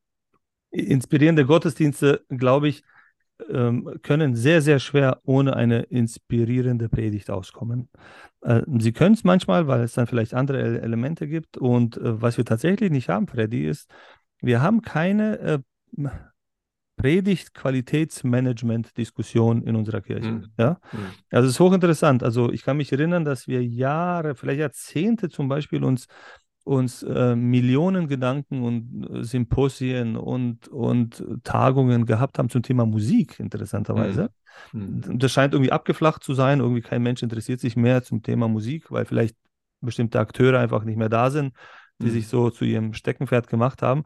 Speaker 3: inspirierende Gottesdienste, glaube ich, ähm, können sehr, sehr schwer ohne eine inspirierende Predigt auskommen. Äh, sie können es manchmal, weil es dann vielleicht andere Elemente gibt. Und äh, was wir tatsächlich nicht haben, Freddy, ist, wir haben keine äh, Predigt-Qualitätsmanagement-Diskussion in unserer Kirche. Mhm. Ja? Mhm. Also es ist hochinteressant. Also ich kann mich erinnern, dass wir Jahre, vielleicht Jahrzehnte zum Beispiel uns uns äh, Millionen Gedanken und äh, Symposien und, und Tagungen gehabt haben zum Thema Musik, interessanterweise. Mhm. Das scheint irgendwie abgeflacht zu sein. Irgendwie kein Mensch interessiert sich mehr zum Thema Musik, weil vielleicht bestimmte Akteure einfach nicht mehr da sind, die mhm. sich so zu ihrem Steckenpferd gemacht haben.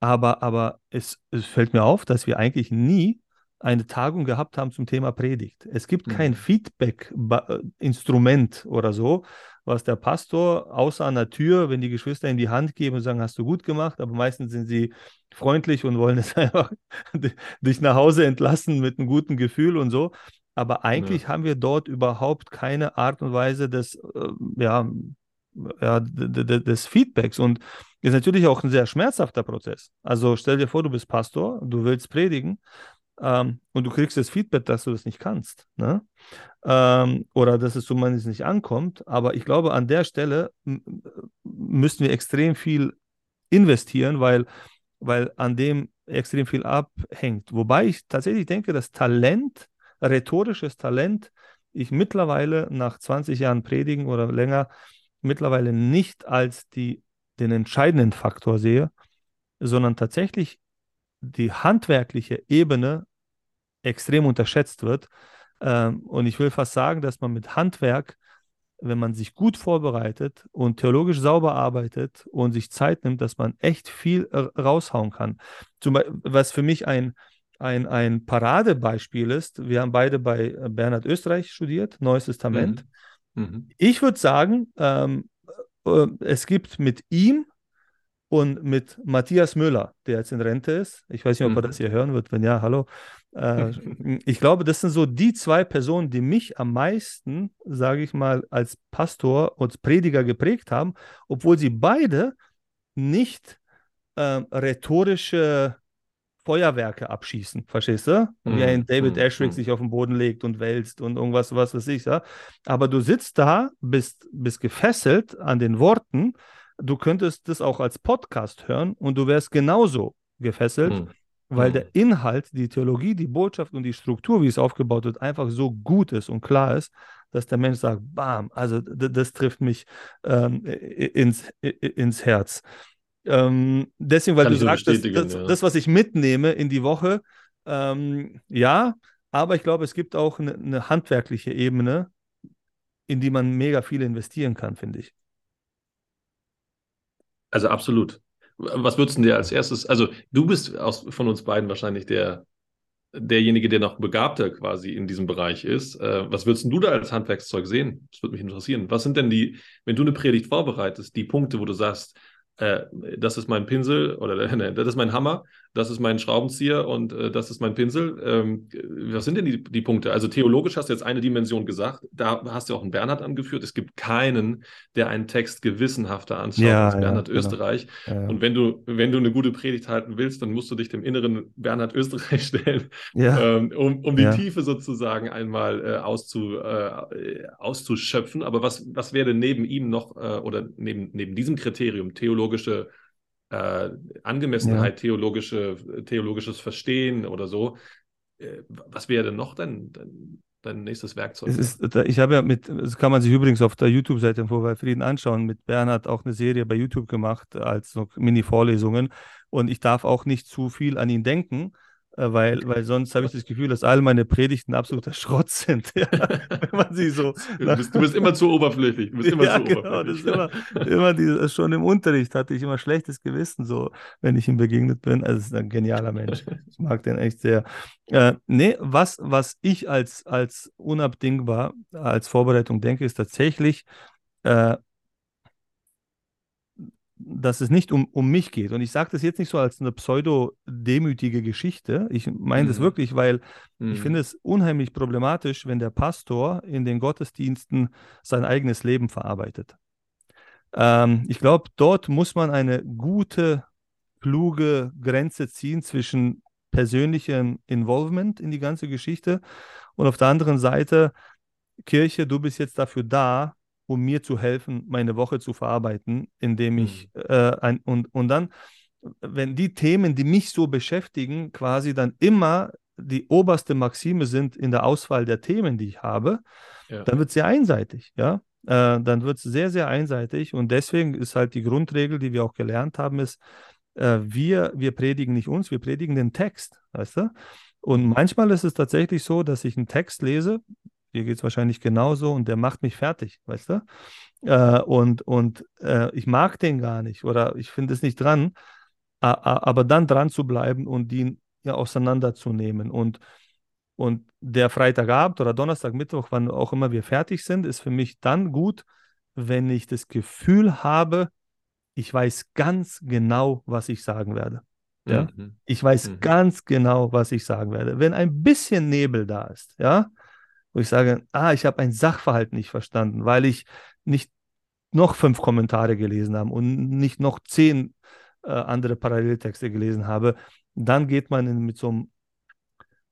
Speaker 3: Aber, aber es, es fällt mir auf, dass wir eigentlich nie eine Tagung gehabt haben zum Thema Predigt. Es gibt kein mhm. Feedback-Instrument oder so, was der Pastor außer an der Tür, wenn die Geschwister in die Hand geben und sagen, hast du gut gemacht, aber meistens sind sie freundlich und wollen es einfach dich nach Hause entlassen mit einem guten Gefühl und so. Aber eigentlich ja. haben wir dort überhaupt keine Art und Weise des, äh, ja, ja, des Feedbacks. Und ist natürlich auch ein sehr schmerzhafter Prozess. Also stell dir vor, du bist Pastor, du willst predigen ähm, und du kriegst das Feedback, dass du das nicht kannst. Ne? Ähm, oder dass es zumindest nicht ankommt. Aber ich glaube, an der Stelle müssten wir extrem viel investieren, weil, weil an dem extrem viel abhängt. Wobei ich tatsächlich denke, dass Talent, rhetorisches Talent, ich mittlerweile nach 20 Jahren Predigen oder länger mittlerweile nicht als die, den entscheidenden Faktor sehe, sondern tatsächlich die handwerkliche Ebene extrem unterschätzt wird. Ähm, und ich will fast sagen, dass man mit Handwerk, wenn man sich gut vorbereitet und theologisch sauber arbeitet und sich Zeit nimmt, dass man echt viel raushauen kann. Zum Beispiel, was für mich ein, ein, ein Paradebeispiel ist, wir haben beide bei Bernhard Österreich studiert, Neues Testament. Mhm. Mhm. Ich würde sagen, ähm, äh, es gibt mit ihm und mit Matthias Müller, der jetzt in Rente ist. Ich weiß nicht, ob mhm. er das hier hören wird. Wenn ja, hallo. Äh, ich glaube, das sind so die zwei Personen, die mich am meisten, sage ich mal, als Pastor und Prediger geprägt haben, obwohl sie beide nicht äh, rhetorische Feuerwerke abschießen, verstehst du? Mhm. Wie ein David mhm. Ashrick mhm. sich auf den Boden legt und wälzt und irgendwas, was weiß ich. Ja? Aber du sitzt da, bist, bist gefesselt an den Worten du könntest das auch als Podcast hören und du wärst genauso gefesselt, mhm. weil der Inhalt, die Theologie, die Botschaft und die Struktur, wie es aufgebaut wird, einfach so gut ist und klar ist, dass der Mensch sagt, bam, also das trifft mich ähm, ins, ins Herz. Ähm, deswegen, weil Kann du sagst, das, das, ja. das, was ich mitnehme in die Woche, ähm, ja, aber ich glaube, es gibt auch eine, eine handwerkliche Ebene, in die man mega viel investieren kann, finde ich.
Speaker 2: Also absolut. Was würdest du dir als erstes, also du bist aus, von uns beiden wahrscheinlich der, derjenige, der noch begabter quasi in diesem Bereich ist. Äh, was würdest du da als Handwerkszeug sehen? Das würde mich interessieren. Was sind denn die, wenn du eine Predigt vorbereitest, die Punkte, wo du sagst, äh, das ist mein Pinsel oder ne, das ist mein Hammer, das ist mein Schraubenzieher und äh, das ist mein Pinsel. Ähm, was sind denn die, die Punkte? Also theologisch hast du jetzt eine Dimension gesagt, da hast du auch einen Bernhard angeführt. Es gibt keinen, der einen Text gewissenhafter anschaut ja, als Bernhard ja, genau. Österreich. Ja, und wenn du, wenn du eine gute Predigt halten willst, dann musst du dich dem inneren Bernhard Österreich stellen, ähm, um, um die Tiefe sozusagen einmal äh, auszu, äh, auszuschöpfen. Aber was, was wäre neben ihm noch äh, oder neben, neben diesem Kriterium theologische äh, Angemessenheit, ja. theologische, theologisches Verstehen oder so. Äh, was wäre denn noch dein, dein, dein nächstes Werkzeug?
Speaker 3: Ist, ich habe ja mit, das kann man sich übrigens auf der YouTube-Seite von Bei Frieden anschauen, mit Bernhard auch eine Serie bei YouTube gemacht als so Mini-Vorlesungen. Und ich darf auch nicht zu viel an ihn denken, weil, weil sonst habe ich das Gefühl, dass all meine Predigten absoluter Schrott sind. Ja, wenn
Speaker 2: man sie so du, bist, du bist immer zu oberflächlich. Du bist immer
Speaker 3: ja, zu genau, oberflächlich. Das ist immer, immer dieses, schon im Unterricht hatte ich immer schlechtes Gewissen, so wenn ich ihm begegnet bin. Also, ist ein genialer Mensch. Ich mag den echt sehr. Äh, nee, was, was ich als, als unabdingbar als Vorbereitung denke, ist tatsächlich, äh, dass es nicht um, um mich geht. Und ich sage das jetzt nicht so als eine pseudo-demütige Geschichte. Ich meine mhm. das wirklich, weil mhm. ich finde es unheimlich problematisch, wenn der Pastor in den Gottesdiensten sein eigenes Leben verarbeitet. Ähm, ich glaube, dort muss man eine gute, kluge Grenze ziehen zwischen persönlichem Involvement in die ganze Geschichte und auf der anderen Seite, Kirche, du bist jetzt dafür da, um mir zu helfen, meine Woche zu verarbeiten, indem ich mhm. äh, ein, und, und dann, wenn die Themen, die mich so beschäftigen, quasi dann immer die oberste Maxime sind in der Auswahl der Themen, die ich habe, ja. dann wird es sehr einseitig, ja. Äh, dann wird es sehr, sehr einseitig und deswegen ist halt die Grundregel, die wir auch gelernt haben, ist, äh, wir, wir predigen nicht uns, wir predigen den Text, weißt du? Und manchmal ist es tatsächlich so, dass ich einen Text lese, dir geht es wahrscheinlich genauso und der macht mich fertig, weißt du? Äh, und und äh, ich mag den gar nicht oder ich finde es nicht dran, aber dann dran zu bleiben und ihn ja auseinanderzunehmen. Und, und der Freitagabend oder Donnerstag, Mittwoch, wann auch immer wir fertig sind, ist für mich dann gut, wenn ich das Gefühl habe, ich weiß ganz genau, was ich sagen werde. Ja? Mhm. Ich weiß mhm. ganz genau, was ich sagen werde. Wenn ein bisschen Nebel da ist, ja, wo ich sage, ah, ich habe ein Sachverhalt nicht verstanden, weil ich nicht noch fünf Kommentare gelesen habe und nicht noch zehn äh, andere Paralleltexte gelesen habe, dann geht man in, mit so einem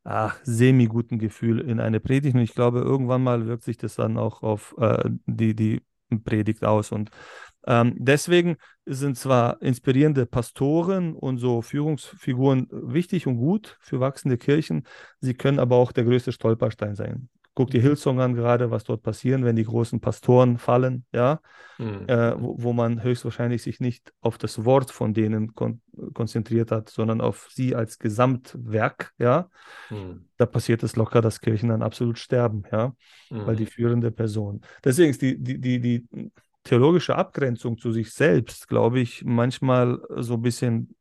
Speaker 3: ach, semi-guten Gefühl in eine Predigt. Und ich glaube, irgendwann mal wirkt sich das dann auch auf äh, die, die Predigt aus. Und ähm, deswegen sind zwar inspirierende Pastoren und so Führungsfiguren wichtig und gut für wachsende Kirchen, sie können aber auch der größte Stolperstein sein. Guck dir Hillsong an gerade, was dort passieren, wenn die großen Pastoren fallen, ja, mhm. äh, wo, wo, man höchstwahrscheinlich sich nicht auf das Wort von denen kon konzentriert hat, sondern auf sie als Gesamtwerk, ja. Mhm. Da passiert es locker, dass Kirchen dann absolut sterben, ja, mhm. weil die führende Person. Deswegen ist die, die, die, die theologische Abgrenzung zu sich selbst, glaube ich, manchmal so ein bisschen,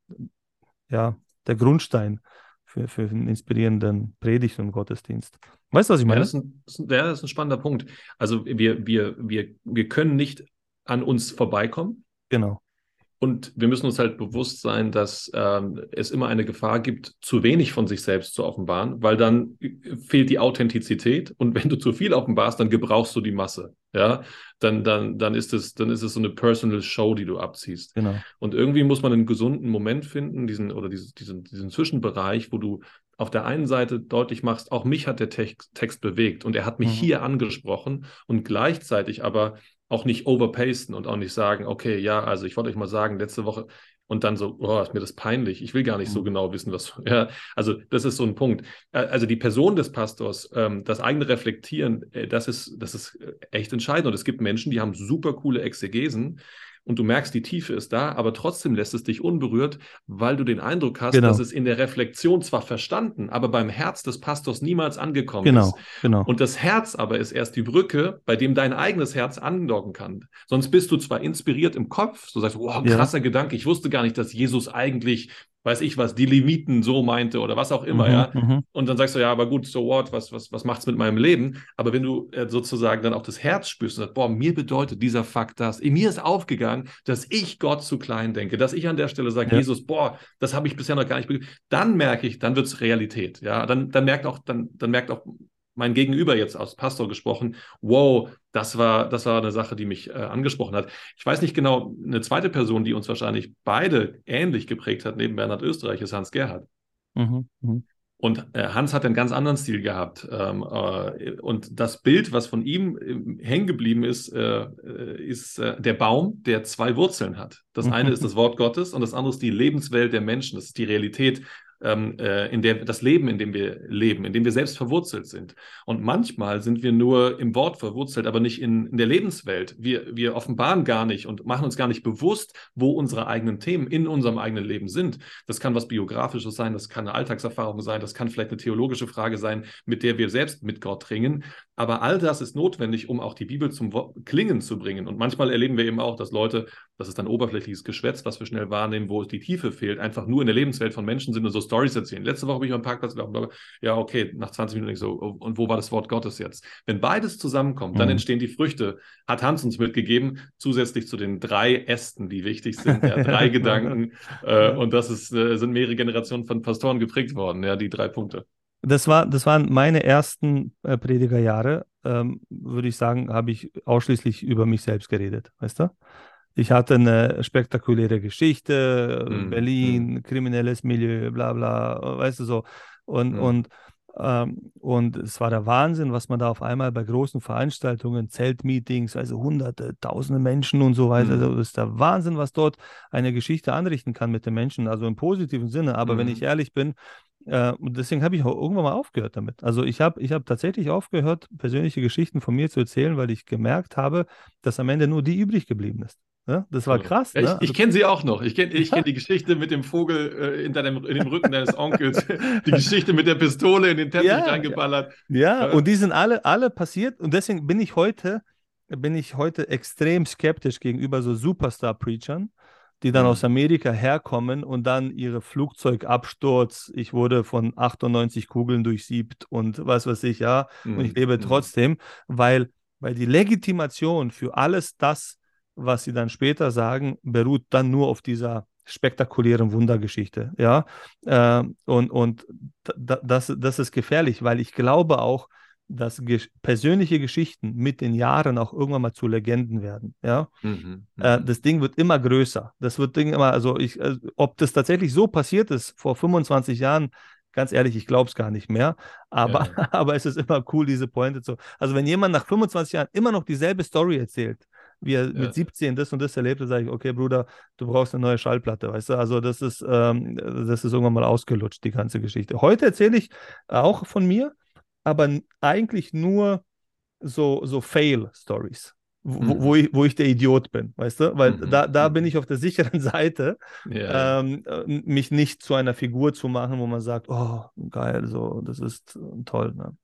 Speaker 3: ja, der Grundstein für, für einen inspirierenden Predigt und Gottesdienst. Weißt du, was ich meine?
Speaker 2: Ja das, ein, ja, das ist ein spannender Punkt. Also wir, wir, wir, wir können nicht an uns vorbeikommen.
Speaker 3: Genau.
Speaker 2: Und wir müssen uns halt bewusst sein, dass ähm, es immer eine Gefahr gibt, zu wenig von sich selbst zu offenbaren, weil dann fehlt die Authentizität. Und wenn du zu viel offenbarst, dann gebrauchst du die Masse. Ja, dann, dann, dann ist es, dann ist es so eine Personal Show, die du abziehst.
Speaker 3: Genau.
Speaker 2: Und irgendwie muss man einen gesunden Moment finden, diesen oder diesen, diesen, diesen Zwischenbereich, wo du auf der einen Seite deutlich machst, auch mich hat der Text, Text bewegt und er hat mich mhm. hier angesprochen und gleichzeitig aber auch nicht overpasten und auch nicht sagen, okay, ja, also ich wollte euch mal sagen, letzte Woche und dann so, oh, ist mir das peinlich, ich will gar nicht so mhm. genau wissen, was, ja, also das ist so ein Punkt. Also die Person des Pastors, ähm, das eigene Reflektieren, äh, das ist, das ist äh, echt entscheidend und es gibt Menschen, die haben super coole Exegesen und du merkst, die Tiefe ist da, aber trotzdem lässt es dich unberührt, weil du den Eindruck hast,
Speaker 3: Genau.
Speaker 2: dass es in der Reflexion zwar verstanden, aber beim Herz des Pastors niemals angekommen
Speaker 3: Genau,
Speaker 2: ist.
Speaker 3: genau.
Speaker 2: Und das Herz aber ist erst die Brücke, bei dem dein eigenes Herz andocken kann. Sonst bist du zwar inspiriert im Kopf, so sagst du, wow,
Speaker 3: Ja.
Speaker 2: krasser Gedanke, ich wusste gar nicht, dass Jesus eigentlich, weiß ich was, die Limiten so meinte oder was auch immer,
Speaker 3: Mhm,
Speaker 2: ja.
Speaker 3: mhm.
Speaker 2: Und dann sagst du, ja, aber gut, so what, was, was, was macht's mit meinem Leben? Aber wenn du äh, sozusagen dann auch das Herz spürst und sagst, boah, mir bedeutet dieser Fakt das, in mir ist aufgegangen, dass ich Gott zu klein denke, dass ich an der Stelle sage,
Speaker 3: Ja.
Speaker 2: Jesus, boah, das habe ich bisher noch gar nicht begriffen. Dann merke ich, dann wird's Realität, ja. Dann, dann merkt auch, dann, dann merkt auch mein Gegenüber jetzt als Pastor gesprochen, wow, das war, das war eine Sache, die mich äh, angesprochen hat. Ich weiß nicht genau, eine zweite Person, die uns wahrscheinlich beide ähnlich geprägt hat, neben Bernhard Österreich, ist Hans Gerhard.
Speaker 3: Mhm, mhm.
Speaker 2: Und äh, Hans hat einen ganz anderen Stil gehabt. Ähm, äh, und das Bild, was von ihm ähm, hängen geblieben ist, äh, ist der Baum, der zwei Wurzeln hat. Das eine ist das Wort Gottes und das andere ist die Lebenswelt der Menschen. Das ist die Realität, ähm, äh, in der das Leben, in dem wir leben, in dem wir selbst verwurzelt sind. Und manchmal sind wir nur im Wort verwurzelt, aber nicht in, in der Lebenswelt. Wir, wir offenbaren gar nicht und machen uns gar nicht bewusst, wo unsere eigenen Themen in unserem eigenen Leben sind. Das kann was Biografisches sein, das kann eine Alltagserfahrung sein, das kann vielleicht eine theologische Frage sein, mit der wir selbst mit Gott ringen. Aber all das ist notwendig, um auch die Bibel zum Klingen zu bringen. Und manchmal erleben wir eben auch, dass Leute, das ist dann oberflächliches Geschwätz, was wir schnell wahrnehmen, wo die Tiefe fehlt, einfach nur in der Lebenswelt von Menschen sind und so Stories erzählen. Letzte Woche bin ich am Parkplatz gelaufen, ja, okay, nach 20 Minuten ich so, oh, und wo war das Wort Gottes jetzt? Wenn beides zusammenkommt, dann
Speaker 3: Mhm.
Speaker 2: entstehen die Früchte. Hat Hans uns mitgegeben, zusätzlich zu den drei Ästen, die wichtig sind, ja, drei Gedanken. Äh, und das ist, äh, sind mehrere Generationen von Pastoren geprägt worden, ja, die drei Punkte.
Speaker 3: Das war, das waren meine ersten äh, Predigerjahre, ähm, würde ich sagen, habe ich ausschließlich über mich selbst geredet, weißt du? Ich hatte eine spektakuläre Geschichte,
Speaker 2: Mhm,
Speaker 3: Berlin, kriminelles Milieu, bla bla, weißt du so. Und,
Speaker 2: Mhm.
Speaker 3: und, ähm, und es war der Wahnsinn, was man da auf einmal bei großen Veranstaltungen, Zeltmeetings, also hunderte, tausende Menschen und so weiter,
Speaker 2: Mhm.
Speaker 3: also das ist der Wahnsinn, was dort eine Geschichte anrichten kann mit den Menschen, also im positiven Sinne. Aber wenn
Speaker 2: Mhm.
Speaker 3: ich ehrlich bin, äh, und deswegen habe ich auch irgendwann mal aufgehört damit. Also ich habe ich hab tatsächlich aufgehört, persönliche Geschichten von mir zu erzählen, weil ich gemerkt habe, dass am Ende nur die übrig geblieben ist. Ja, das war
Speaker 2: So.
Speaker 3: krass. Ne?
Speaker 2: ich
Speaker 3: Also-
Speaker 2: ich kenne sie auch noch. Ich kenne ich kenn die Geschichte mit dem Vogel äh, in, deinem, in dem Rücken deines Onkels. Die Geschichte mit der Pistole in den Teppich
Speaker 3: Ja,
Speaker 2: reingeballert.
Speaker 3: Ja,
Speaker 2: Ja.
Speaker 3: und die sind alle, alle passiert und deswegen bin ich heute, bin ich heute extrem skeptisch gegenüber so Superstar-Preachern, die dann
Speaker 2: Mhm.
Speaker 3: aus Amerika herkommen und dann ihre Flugzeugabsturz, ich wurde von 98 Kugeln durchsiebt und was weiß ich, ja, und ich
Speaker 2: Mhm.
Speaker 3: lebe
Speaker 2: Mhm.
Speaker 3: trotzdem, weil, weil die Legitimation für alles das, was sie dann später sagen, beruht dann nur auf dieser spektakulären Wundergeschichte, ja, Ähm, und, und da, das, das ist gefährlich, weil ich glaube auch, dass gesch persönliche Geschichten mit den Jahren auch irgendwann mal zu Legenden werden, ja.
Speaker 2: Mhm.
Speaker 3: Äh,
Speaker 2: Mhm.
Speaker 3: das Ding wird immer größer. Das wird Ding immer, also ich, äh, ob das tatsächlich so passiert ist vor 25 Jahren, ganz ehrlich, ich glaube es gar nicht mehr. Aber,
Speaker 2: Ja.
Speaker 3: aber es ist immer cool, diese Pointe zu. Also wenn jemand nach 25 Jahren immer noch dieselbe Story erzählt, wie er
Speaker 2: Ja.
Speaker 3: mit 17 das und das erlebt hat, sage ich, okay, Bruder, du brauchst eine neue Schallplatte, weißt du? Also das ist, ähm, das ist irgendwann mal ausgelutscht, die ganze Geschichte. Heute erzähle ich auch von mir, aber eigentlich nur so, so Fail-Stories, wo,
Speaker 2: Mhm.
Speaker 3: wo, ich, wo ich der Idiot bin, weißt du? Weil
Speaker 2: Mhm.
Speaker 3: da, da bin
Speaker 2: Mhm.
Speaker 3: ich auf der sicheren Seite,
Speaker 2: ja.
Speaker 3: ähm, äh, mich nicht zu einer Figur zu machen, wo man sagt, oh, geil, so, das ist äh, toll. Ne?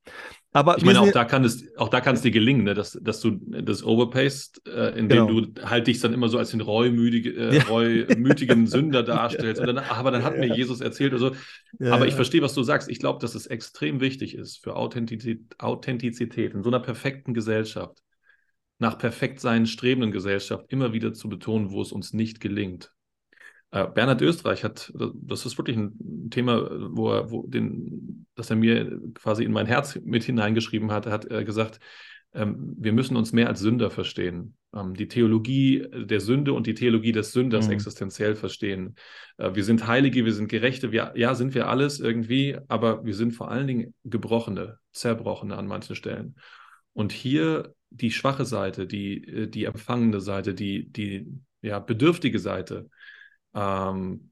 Speaker 3: Aber
Speaker 2: Ich meine, auch da kann es, auch da kann es dir gelingen, ne? dass, dass du das overpayst, äh, indem
Speaker 3: Genau.
Speaker 2: du halt dich dann immer so als den reumütige, äh,
Speaker 3: Ja.
Speaker 2: reumütigen Sünder darstellst. Dann, ach, aber dann hat mir
Speaker 3: Ja.
Speaker 2: Jesus erzählt oder so.
Speaker 3: Ja,
Speaker 2: aber ich verstehe, was du sagst. Ich glaube, dass es extrem wichtig ist für Authentizität, Authentizität in so einer perfekten Gesellschaft, nach Perfektsein strebenden Gesellschaft, immer wieder zu betonen, wo es uns nicht gelingt. Äh, Bernhard Österreich hat, das ist wirklich ein Thema, wo er, wo den, das er mir quasi in mein Herz mit hineingeschrieben hat. Er hat äh, gesagt, ähm, wir müssen uns mehr als Sünder verstehen. Ähm, die Theologie der Sünde und die Theologie des Sünders
Speaker 3: Mhm.
Speaker 2: existenziell verstehen. Äh, wir sind Heilige, wir sind Gerechte, wir, ja, sind wir alles irgendwie, aber wir sind vor allen Dingen Gebrochene, Zerbrochene an manchen Stellen. Und hier die schwache Seite, die, äh, die empfangende Seite, die, die ja, bedürftige Seite, ähm,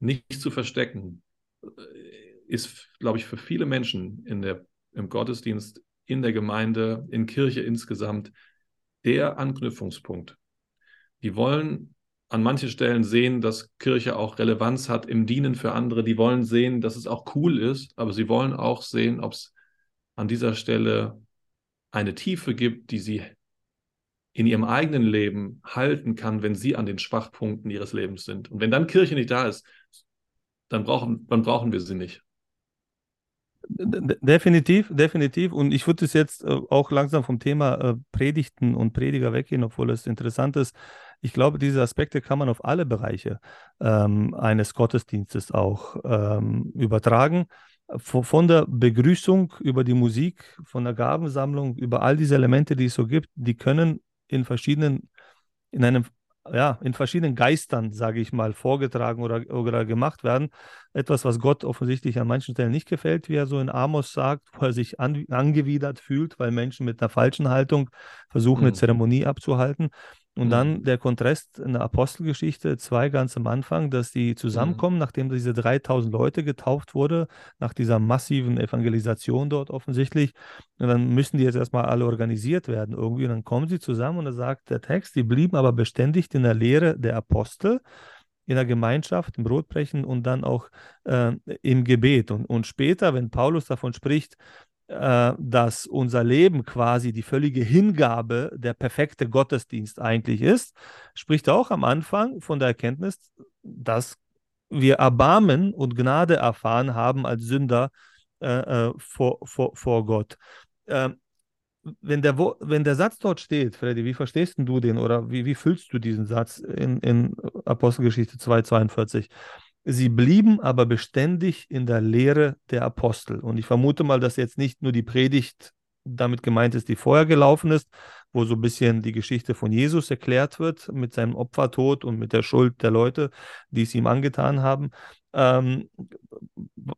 Speaker 2: nicht zu verstecken, äh, ist, glaube ich, für viele Menschen in der, im Gottesdienst, in der Gemeinde, in Kirche insgesamt der Anknüpfungspunkt, die wollen an manchen Stellen sehen, dass Kirche auch Relevanz hat im Dienen für andere. Die wollen sehen, dass es auch cool ist, aber sie wollen auch sehen, ob es an dieser Stelle eine Tiefe gibt, die sie in ihrem eigenen Leben halten kann, wenn sie an den Schwachpunkten ihres Lebens sind. Und wenn dann Kirche nicht da ist, dann brauchen, dann brauchen wir sie nicht.
Speaker 3: Definitiv, definitiv. Und ich würde es jetzt äh, auch langsam vom Thema äh, Predigten und Prediger weggehen, obwohl es interessant ist. Ich glaube, diese Aspekte kann man auf alle Bereiche ähm, eines Gottesdienstes auch ähm, übertragen. Von, der Begrüßung über die Musik, von der Gabensammlung, über all diese Elemente, die es so gibt, die können in verschiedenen, in einem ja, in verschiedenen Geistern, sage ich mal, vorgetragen oder, oder gemacht werden. Etwas, was Gott offensichtlich an manchen Stellen nicht gefällt, wie er so in Amos sagt, wo er sich an, angewidert fühlt, weil Menschen mit einer falschen Haltung versuchen, mhm. eine Zeremonie abzuhalten. Und mhm. dann der Kontrast in der Apostelgeschichte, zwei ganz am Anfang, dass die zusammenkommen, mhm. nachdem diese 3000 Leute getauft wurde, nach dieser massiven Evangelisation dort offensichtlich. Und dann müssen die jetzt erstmal alle organisiert werden irgendwie. Und dann kommen sie zusammen und da sagt der Text, die blieben aber beständig in der Lehre der Apostel in der Gemeinschaft, im Brotbrechen und dann auch äh, im Gebet. Und, und später, wenn Paulus davon spricht, äh, dass unser Leben quasi die völlige Hingabe, der perfekte Gottesdienst eigentlich ist, spricht auch am Anfang von der Erkenntnis, dass wir Erbarmen und Gnade erfahren haben als Sünder äh, äh vor, vor, vor Gott. Äh, wenn, der, wenn der Satz dort steht, Freddy, wie verstehst du den oder wie, wie fühlst du diesen Satz in, in Apostelgeschichte 2,42? Sie blieben aber beständig in der Lehre der Apostel. Und ich vermute mal, dass jetzt nicht nur die Predigt damit gemeint ist, die vorher gelaufen ist, wo so ein bisschen die Geschichte von Jesus erklärt wird mit seinem Opfertod und mit der Schuld der Leute, die es ihm angetan haben. Ähm,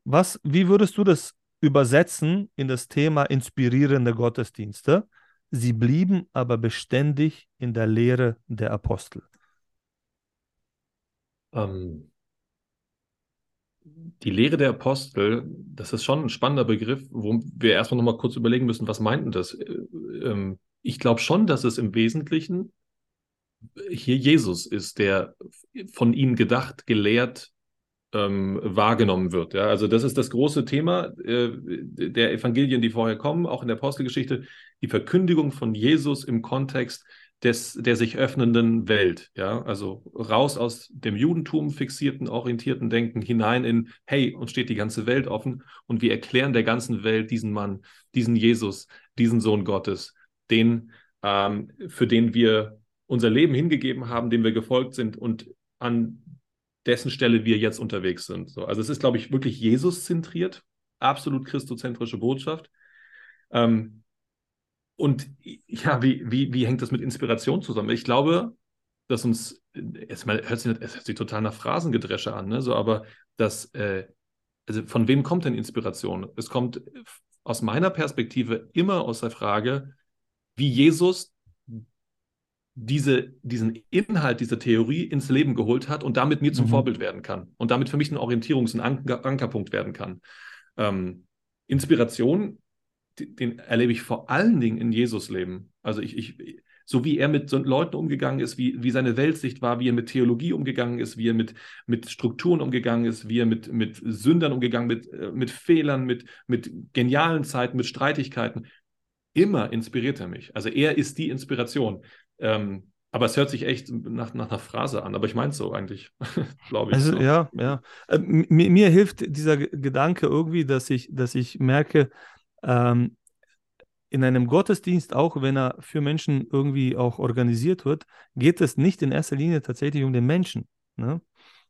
Speaker 3: was, wie würdest du das übersetzen in das Thema inspirierende Gottesdienste? Sie blieben aber beständig in der Lehre der Apostel.
Speaker 2: Ähm, die Lehre der Apostel, das ist schon ein spannender Begriff, wo wir erstmal nochmal kurz überlegen müssen, was meinten das? Äh, ähm, ich glaube schon, dass es im Wesentlichen hier Jesus ist, der von ihnen gedacht, gelehrt, ähm, wahrgenommen wird. Ja? Also das ist das große Thema äh, der Evangelien, die vorher kommen, auch in der Apostelgeschichte, die Verkündigung von Jesus im Kontext des, der sich öffnenden Welt. Ja, also raus aus dem Judentum fixierten, orientierten Denken hinein in, hey, uns steht die ganze Welt offen und wir erklären der ganzen Welt diesen Mann, diesen Jesus, diesen Sohn Gottes, den, ähm, für den wir unser Leben hingegeben haben, dem wir gefolgt sind und an dessen Stelle wir jetzt unterwegs sind. So, also es ist, glaube ich, wirklich Jesus zentriert, absolut christozentrische Botschaft. Ähm, und ja, wie, wie, wie hängt das mit Inspiration zusammen? Ich glaube, dass uns, erstmal hört sich, es hört sich total nach Phrasengedresche an, ne? so, aber dass, äh, also von wem kommt denn Inspiration? Es kommt aus meiner Perspektive immer aus der Frage, wie Jesus diese, diesen Inhalt, diese Theorie ins Leben geholt hat und damit mir zum mhm. Vorbild werden kann und damit für mich ein Orientierungs- und Anker Ankerpunkt werden kann. Ähm, Inspiration den erlebe ich vor allen Dingen in Jesus Leben. Also ich, ich, so wie er mit so Leuten umgegangen ist, wie, wie seine Weltsicht war, wie er mit Theologie umgegangen ist, wie er mit, mit Strukturen umgegangen ist, wie er mit, mit Sündern umgegangen, mit, äh, mit Fehlern, mit, mit genialen Zeiten, mit Streitigkeiten. Immer inspiriert er mich. Also er ist die Inspiration. Ähm, aber es hört sich echt nach, nach einer Phrase an, aber ich meine es so eigentlich, glaube ich.
Speaker 3: Also
Speaker 2: so.
Speaker 3: ja, ja. Äh, mir, mir, hilft dieser Gedanke irgendwie, dass ich, dass ich merke, ähm, in einem Gottesdienst, auch wenn er für Menschen irgendwie auch organisiert wird, geht es nicht in erster Linie tatsächlich um den Menschen. Ne?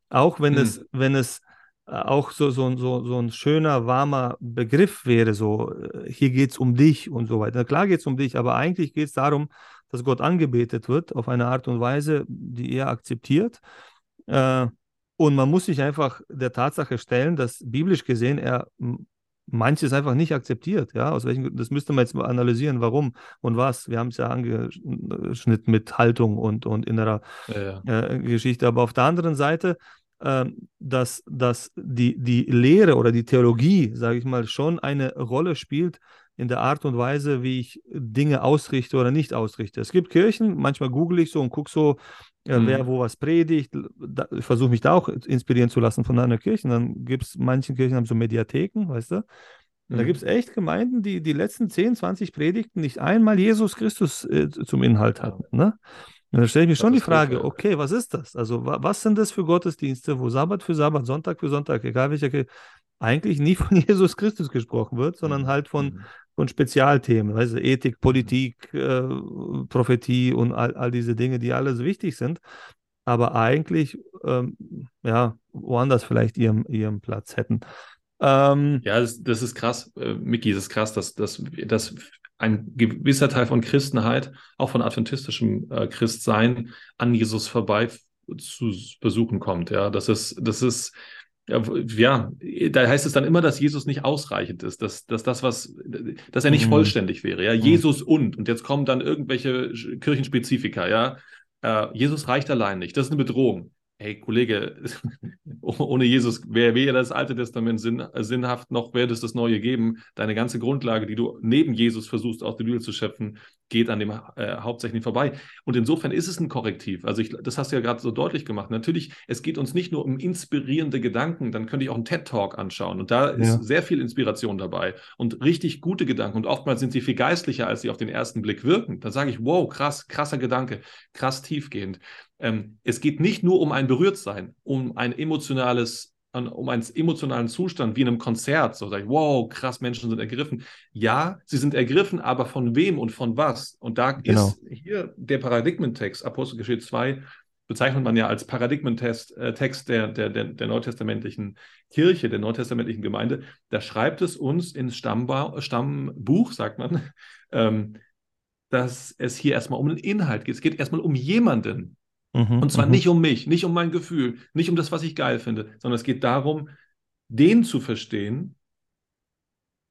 Speaker 3: Auch wenn hm. es, wenn es äh, auch so, so, so, so ein schöner, warmer Begriff wäre, so äh, hier geht es um dich und so weiter. Klar geht es um dich, aber eigentlich geht es darum, dass Gott angebetet wird auf eine Art und Weise, die er akzeptiert. Äh, und man muss sich einfach der Tatsache stellen, dass biblisch gesehen er manches einfach nicht akzeptiert. Ja, aus welchen das müsste man jetzt mal analysieren, warum und was. Wir haben es ja angeschnitten mit Haltung und, und innerer ja, ja. Äh, Geschichte. Aber auf der anderen Seite, äh, dass, dass die, die Lehre oder die Theologie, sage ich mal, schon eine Rolle spielt in der Art und Weise, wie ich Dinge ausrichte oder nicht ausrichte. Es gibt Kirchen, manchmal google ich so und gucke so, äh, mhm. wer wo was predigt. Da, ich versuche mich da auch inspirieren zu lassen von einer Kirche. Dann gibt es, manchen Kirchen haben so Mediatheken, weißt du? Da mhm. gibt es echt Gemeinden, die die letzten 10, 20 Predigten nicht einmal Jesus Christus äh, zum Inhalt hatten. Ne? Und da stelle ich mir schon die Frage, okay, was ist das? Also, wa was sind das für Gottesdienste, wo Sabbat für Sabbat, Sonntag für Sonntag, egal welcher eigentlich nie von Jesus Christus gesprochen wird, sondern mhm. halt von, mhm. Von Spezialthemen, also Ethik, mhm. Politik, äh, Prophetie und all, all diese Dinge, die alles wichtig sind, aber eigentlich ähm, ja, woanders vielleicht ihren, ihren Platz hätten.
Speaker 2: Ähm, ja, das, das, ist krass, äh, Miki, das ist krass, dass, dass, dass ein gewisser Teil von Christenheit, auch von adventistischem äh, Christsein, an Jesus vorbei zu besuchen kommt. Ja, das ist, das ist, ja, da heißt es dann immer, dass Jesus nicht ausreichend ist, dass, dass das, was, dass er nicht mhm. vollständig wäre. Ja, mhm. Jesus und, und jetzt kommen dann irgendwelche Kirchenspezifika, ja. Äh, Jesus reicht allein nicht. Das ist eine Bedrohung hey Kollege, ohne Jesus wäre weder das Alte Testament sinn, sinnhaft, noch werde es das Neue geben. Deine ganze Grundlage, die du neben Jesus versuchst aus der Bibel zu schöpfen, geht an dem äh, hauptsächlich vorbei. Und insofern ist es ein Korrektiv. Also ich, das hast du ja gerade so deutlich gemacht. Natürlich, es geht uns nicht nur um inspirierende Gedanken, dann könnte ich auch einen TED-Talk anschauen. Und da ist ja. sehr viel Inspiration dabei und richtig gute Gedanken. Und oftmals sind sie viel geistlicher, als sie auf den ersten Blick wirken. Da sage ich, wow, krass, krasser Gedanke, krass tiefgehend. Ähm, es geht nicht nur um ein Berührtsein, um ein emotionales, um einen emotionalen Zustand wie in einem Konzert. So sage ich, wow, krass, Menschen sind ergriffen. Ja, sie sind ergriffen, aber von wem und von was? Und da genau. ist hier der Paradigmentext, Apostelgeschichte 2, bezeichnet man ja als Paradigmentext äh, Text der, der, der, der, neutestamentlichen Kirche, der neutestamentlichen Gemeinde. Da schreibt es uns ins Stammba Stammbuch, sagt man, ähm, dass es hier erstmal um den Inhalt geht. Es geht erstmal um jemanden, Mhm, und zwar mhm. nicht um mich, nicht um mein Gefühl, nicht um das, was ich geil finde, sondern es geht darum, den zu verstehen,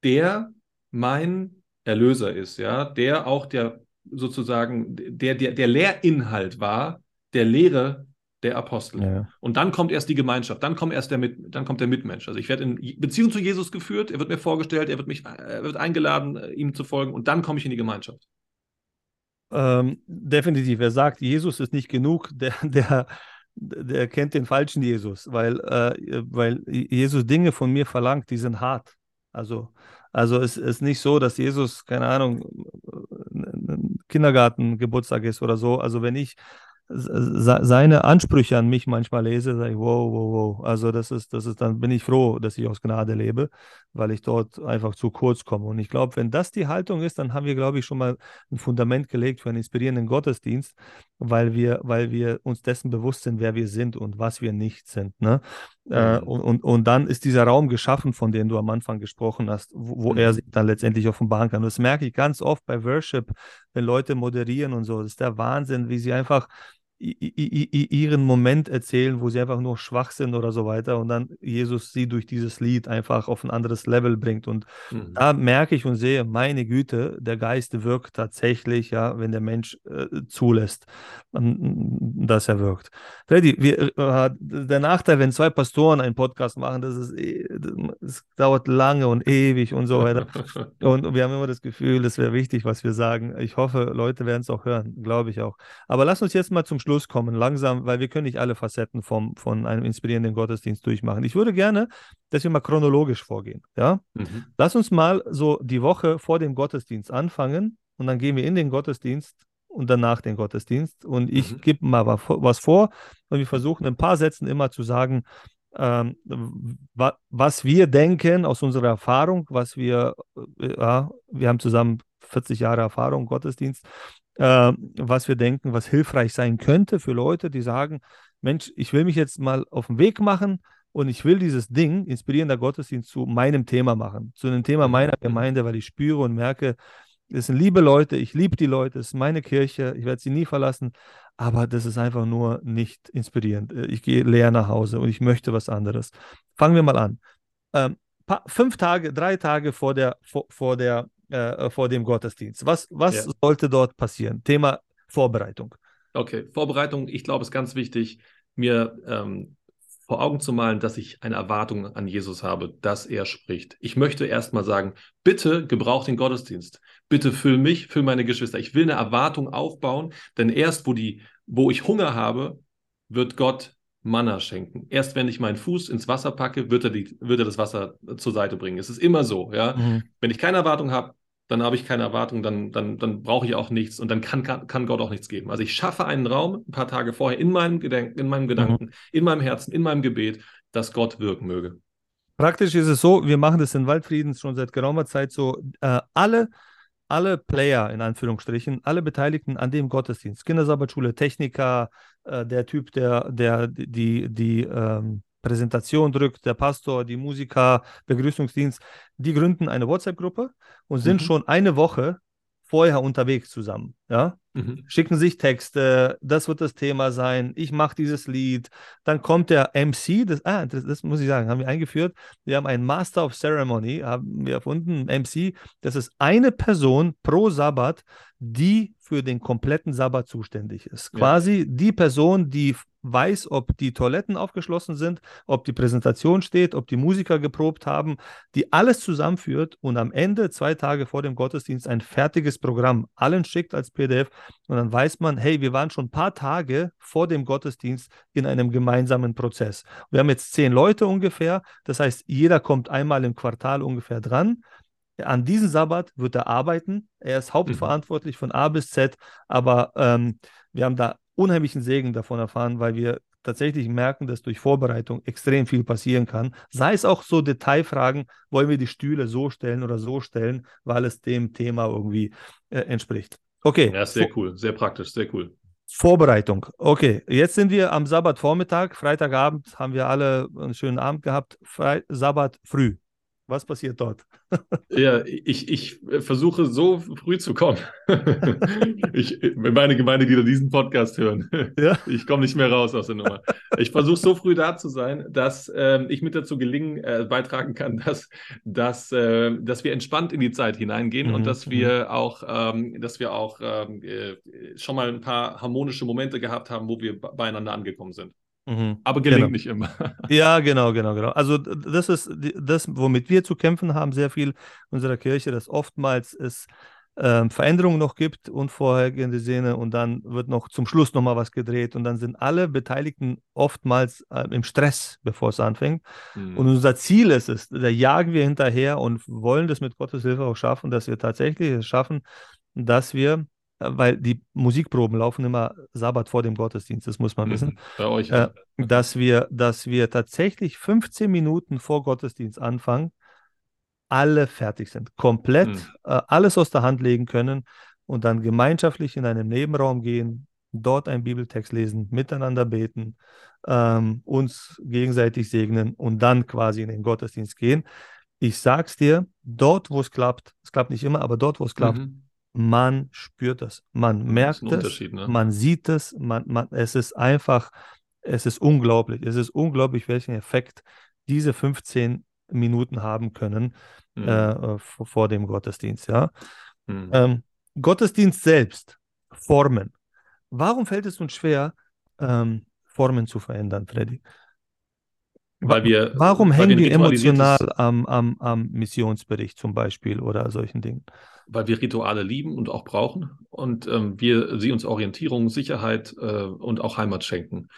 Speaker 2: der mein Erlöser ist, ja, der auch der sozusagen der, der, der Lehrinhalt war, der Lehre der Apostel. Ja. Und dann kommt erst die Gemeinschaft, dann kommt erst der Mit, dann kommt der Mitmensch. Also ich werde in Beziehung zu Jesus geführt, er wird mir vorgestellt, er wird mich, er wird eingeladen, äh, ihm zu folgen und dann komme ich in die Gemeinschaft.
Speaker 3: Ähm, definitiv. Er sagt, Jesus ist nicht genug, der, der, der kennt den falschen Jesus, weil, äh, weil Jesus Dinge von mir verlangt, die sind hart. Also, also es ist nicht so, dass Jesus, keine Ahnung, Kindergartengeburtstag ist oder so. Also wenn ich seine Ansprüche an mich manchmal lese, sage ich, wow, wow, wow. Also das ist, das ist, dann bin ich froh, dass ich aus Gnade lebe, weil ich dort einfach zu kurz komme. Und ich glaube, wenn das die Haltung ist, dann haben wir, glaube ich, schon mal ein Fundament gelegt für einen inspirierenden Gottesdienst, weil wir, weil wir uns dessen bewusst sind, wer wir sind und was wir nicht sind. Ne? Äh, mhm. und, und, und dann ist dieser Raum geschaffen, von dem du am Anfang gesprochen hast, wo, wo mhm. er sich dann letztendlich offenbaren kann. Und das merke ich ganz oft bei Worship, wenn Leute moderieren und so. Das ist der Wahnsinn, wie sie einfach ihren Moment erzählen, wo sie einfach nur schwach sind oder so weiter und dann Jesus sie durch dieses Lied einfach auf ein anderes Level bringt und mhm. da merke ich und sehe, meine Güte, der Geist wirkt tatsächlich, ja, wenn der Mensch äh, zulässt, dass er wirkt. Freddy, wir, äh, der Nachteil, wenn zwei Pastoren einen Podcast machen, das ist, es dauert lange und ewig und so weiter und wir haben immer das Gefühl, es wäre wichtig, was wir sagen. Ich hoffe, Leute werden es auch hören, glaube ich auch. Aber lass uns jetzt mal zum Schluss Schluss kommen, langsam, weil wir können nicht alle Facetten vom, von einem inspirierenden Gottesdienst durchmachen. Ich würde gerne, dass wir mal chronologisch vorgehen. Ja? Mhm. Lass uns mal so die Woche vor dem Gottesdienst anfangen und dann gehen wir in den Gottesdienst und danach den Gottesdienst. Und ich mhm. gebe mal was vor und wir versuchen in ein paar Sätzen immer zu sagen, ähm, was wir denken aus unserer Erfahrung, was wir, äh, ja, wir haben zusammen 40 Jahre Erfahrung, Gottesdienst, äh, was wir denken, was hilfreich sein könnte für Leute, die sagen, Mensch, ich will mich jetzt mal auf den Weg machen und ich will dieses Ding, inspirierender Gottesdienst, zu meinem Thema machen, zu einem Thema mhm. meiner. Gemeinde, weil ich spüre und merke, es sind liebe Leute, ich liebe die Leute, es ist meine Kirche, ich werde sie nie verlassen, aber das ist einfach nur nicht inspirierend. Äh, ich gehe leer nach Hause und ich möchte was anderes. Fangen wir mal an. Ähm, fünf Tage, drei Tage vor der, vor, vor der äh, vor dem Gottesdienst. Was, was ja. sollte dort passieren? Thema Vorbereitung.
Speaker 2: Okay, Vorbereitung, ich glaube, ist ganz wichtig, mir ähm, vor Augen zu malen, dass ich eine Erwartung an Jesus habe, dass er spricht. Ich möchte erstmal sagen, bitte gebrauch den Gottesdienst. Bitte füll mich, füll meine Geschwister. Ich will eine Erwartung aufbauen, denn erst wo die, wo ich Hunger habe, wird Gott Manna schenken. Erst wenn ich meinen Fuß ins Wasser packe, wird er, die, wird er das Wasser zur Seite bringen. Es ist immer so, ja. Mhm. Wenn ich keine Erwartung habe, dann habe ich keine Erwartung, dann, dann, dann brauche ich auch nichts und dann kann, kann, Gott auch nichts geben. Also ich schaffe einen Raum ein paar Tage vorher in meinem, Gedenk, in meinem Gedanken, mhm. in meinem Herzen, in meinem Gebet, dass Gott wirken möge.
Speaker 3: Praktisch ist es so, wir machen das in Waldfrieden schon seit geraumer Zeit so, äh, alle alle Player in Anführungsstrichen, alle Beteiligten an dem Gottesdienst, Kindersabbatschule, Techniker, äh, der Typ, der, der die, die ähm, Präsentation drückt, der Pastor, die Musiker, Begrüßungsdienst, die gründen eine WhatsApp-Gruppe und sind mhm. schon eine Woche vorher unterwegs zusammen. Ja? Mhm. Schicken sich Texte, das wird das Thema sein, ich mache dieses Lied. Dann kommt der MC, das, ah, das, das, muss ich sagen, haben wir eingeführt. Wir haben einen Master of Ceremony, haben wir erfunden, MC. Das ist eine Person pro Sabbat, die für den kompletten Sabbat zuständig ist. Ja. Quasi die Person, die weiß, ob die Toiletten aufgeschlossen sind, ob die Präsentation steht, ob die Musiker geprobt haben, die alles zusammenführt und am Ende, zwei Tage vor dem Gottesdienst, ein fertiges Programm allen schickt als PDF und dann weiß man, hey, wir waren schon ein paar Tage vor dem Gottesdienst in einem gemeinsamen Prozess. Wir haben jetzt zehn Leute ungefähr, das heißt, jeder kommt einmal im Quartal ungefähr dran. An diesem Sabbat wird er arbeiten. Er ist hauptverantwortlich mhm. von A bis Z, aber ähm, wir haben da unheimlichen Segen davon erfahren, weil wir tatsächlich merken, dass durch Vorbereitung extrem viel passieren kann. Sei es auch so Detailfragen, wollen wir die Stühle so stellen oder so stellen, weil es dem Thema irgendwie äh, entspricht. Okay.
Speaker 2: Ja, sehr cool, sehr praktisch, sehr cool.
Speaker 3: Vorbereitung. Okay, jetzt sind wir am Sabbatvormittag. Freitagabend haben wir alle einen schönen Abend gehabt. Fre Sabbat früh. Was passiert dort?
Speaker 2: ja, ich, ich versuche so früh zu kommen. ich, meine Gemeindeglieder diesen Podcast hören. Ja? Ich komme nicht mehr raus aus der Nummer. Ich versuche so früh da zu sein, dass ähm, ich mit dazu gelingen äh, beitragen kann, dass, dass, äh, dass wir entspannt in die Zeit hineingehen mhm. und dass wir mhm. auch, ähm, dass wir auch ähm, äh, schon mal ein paar harmonische Momente gehabt haben, wo wir beieinander angekommen sind. Mhm. Aber gelingt
Speaker 3: genau.
Speaker 2: nicht immer.
Speaker 3: ja, genau, genau, genau. Also das ist das, womit wir zu kämpfen haben, sehr viel unserer Kirche, dass oftmals es ähm, Veränderungen noch gibt, unvorhergehende Szene und dann wird noch zum Schluss nochmal was gedreht und dann sind alle Beteiligten oftmals äh, im Stress, bevor es anfängt. Mhm. Und unser Ziel ist es, da jagen wir hinterher und wollen das mit Gottes Hilfe auch schaffen, dass wir tatsächlich es schaffen, dass wir weil die Musikproben laufen immer Sabbat vor dem Gottesdienst, das muss man mhm. wissen. Bei euch. Äh, dass, wir, dass wir tatsächlich 15 Minuten vor Gottesdienst anfangen, alle fertig sind, komplett mhm. äh, alles aus der Hand legen können und dann gemeinschaftlich in einem Nebenraum gehen, dort einen Bibeltext lesen, miteinander beten, ähm, uns gegenseitig segnen und dann quasi in den Gottesdienst gehen. Ich sag's dir, dort, wo es klappt, es klappt nicht immer, aber dort, wo es klappt, mhm man spürt das, man merkt es, ne? man sieht es, man, man, es ist einfach, es ist unglaublich, es ist unglaublich, welchen Effekt diese 15 Minuten haben können mhm. äh, vor dem Gottesdienst. Ja? Mhm. Ähm, Gottesdienst selbst, Formen. Warum fällt es uns schwer, ähm, Formen zu verändern, Freddy? Weil wir, Warum hängen wir emotional am, am, am Missionsbericht zum Beispiel oder solchen Dingen?
Speaker 2: Weil wir Rituale lieben und auch brauchen und ähm, wir sie uns Orientierung, Sicherheit äh, und auch Heimat schenken.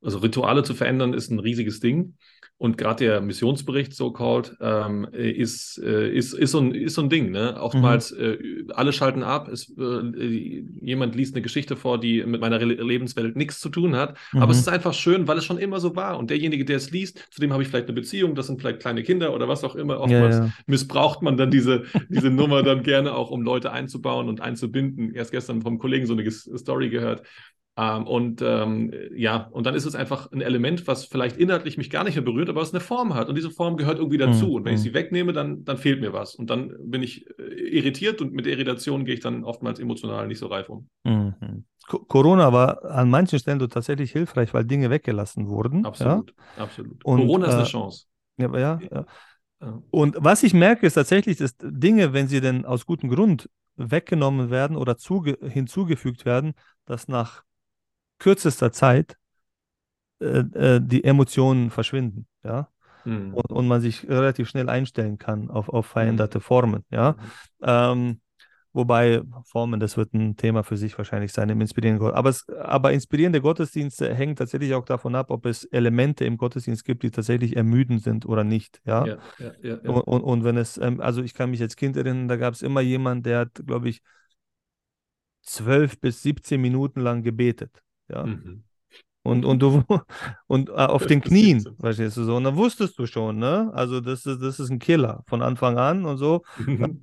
Speaker 2: Also Rituale zu verändern ist ein riesiges Ding. Und gerade der Missionsbericht, so-called, ähm, ist, äh, ist, ist, so ein, ist so ein Ding. Ne? Oftmals, mhm. äh, alle schalten ab. Es, äh, jemand liest eine Geschichte vor, die mit meiner Lebenswelt nichts zu tun hat. Mhm. Aber es ist einfach schön, weil es schon immer so war. Und derjenige, der es liest, zu dem habe ich vielleicht eine Beziehung, das sind vielleicht kleine Kinder oder was auch immer. Oftmals ja, ja. missbraucht man dann diese, diese Nummer dann gerne auch, um Leute einzubauen und einzubinden. Erst gestern vom Kollegen so eine Story gehört. Ähm, und ähm, ja, und dann ist es einfach ein Element, was vielleicht inhaltlich mich gar nicht mehr berührt, aber was eine Form hat. Und diese Form gehört irgendwie dazu. Mhm. Und wenn ich sie wegnehme, dann, dann fehlt mir was. Und dann bin ich äh, irritiert und mit der Irritation gehe ich dann oftmals emotional nicht so reif um.
Speaker 3: Mhm. Corona war an manchen Stellen tatsächlich hilfreich, weil Dinge weggelassen wurden.
Speaker 2: Absolut, ja? absolut. Und, Corona ist eine äh, Chance.
Speaker 3: Ja, ja, ja. Und was ich merke, ist tatsächlich, dass Dinge, wenn sie denn aus gutem Grund weggenommen werden oder hinzugefügt werden, dass nach kürzester Zeit äh, äh, die Emotionen verschwinden, ja.
Speaker 2: Mhm.
Speaker 3: Und, und man sich relativ schnell einstellen kann auf, auf veränderte
Speaker 2: Mhm.
Speaker 3: Formen, ja.
Speaker 2: Mhm.
Speaker 3: Ähm, wobei Formen, das wird ein Thema für sich wahrscheinlich sein im inspirierenden Gott. Aber, es, aber inspirierende Gottesdienste hängen tatsächlich auch davon ab, ob es Elemente im Gottesdienst gibt, die tatsächlich ermüdend sind oder nicht, ja.
Speaker 2: Ja, ja, ja.
Speaker 3: Und, und, und wenn es, ähm, also ich kann mich als Kind erinnern, da gab es immer jemanden, der hat, glaube ich, 12 bis 17 Minuten lang gebetet, ja.
Speaker 2: Mhm.
Speaker 3: Und, und du und äh, auf den
Speaker 2: Das
Speaker 3: Knien,
Speaker 2: gibt's.
Speaker 3: verstehst du so. Und dann wusstest du schon, ne? Also das ist, das ist ein Killer von Anfang an und so.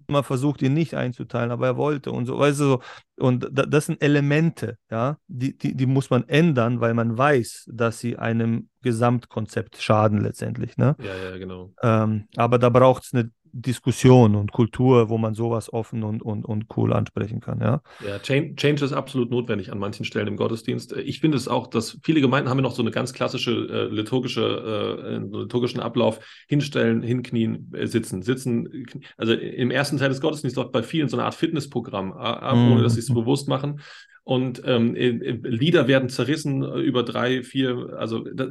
Speaker 3: Man versucht ihn nicht einzuteilen, aber er wollte und so, weißt du so. Und da, das sind Elemente, ja, die, die, die muss man ändern, weil man weiß, dass sie einem Gesamtkonzept schaden letztendlich, ne?
Speaker 2: Ja, ja, genau.
Speaker 3: Ähm, aber da braucht es eine Diskussion und Kultur, wo man sowas offen und, und, und cool ansprechen kann, ja.
Speaker 2: Ja, Change, Change ist absolut notwendig an manchen Stellen im Gottesdienst. Ich finde es auch, dass viele Gemeinden haben ja noch so eine ganz klassische äh, liturgische, äh, liturgischen Ablauf, hinstellen, hinknien, äh, sitzen, sitzen. Also im ersten Teil des Gottesdienstes dort bei vielen so eine Art Fitnessprogramm, äh, ab, ohne dass sie es
Speaker 3: Mhm.
Speaker 2: bewusst machen. Und ähm, äh, äh, Lieder werden zerrissen über drei, vier, also das,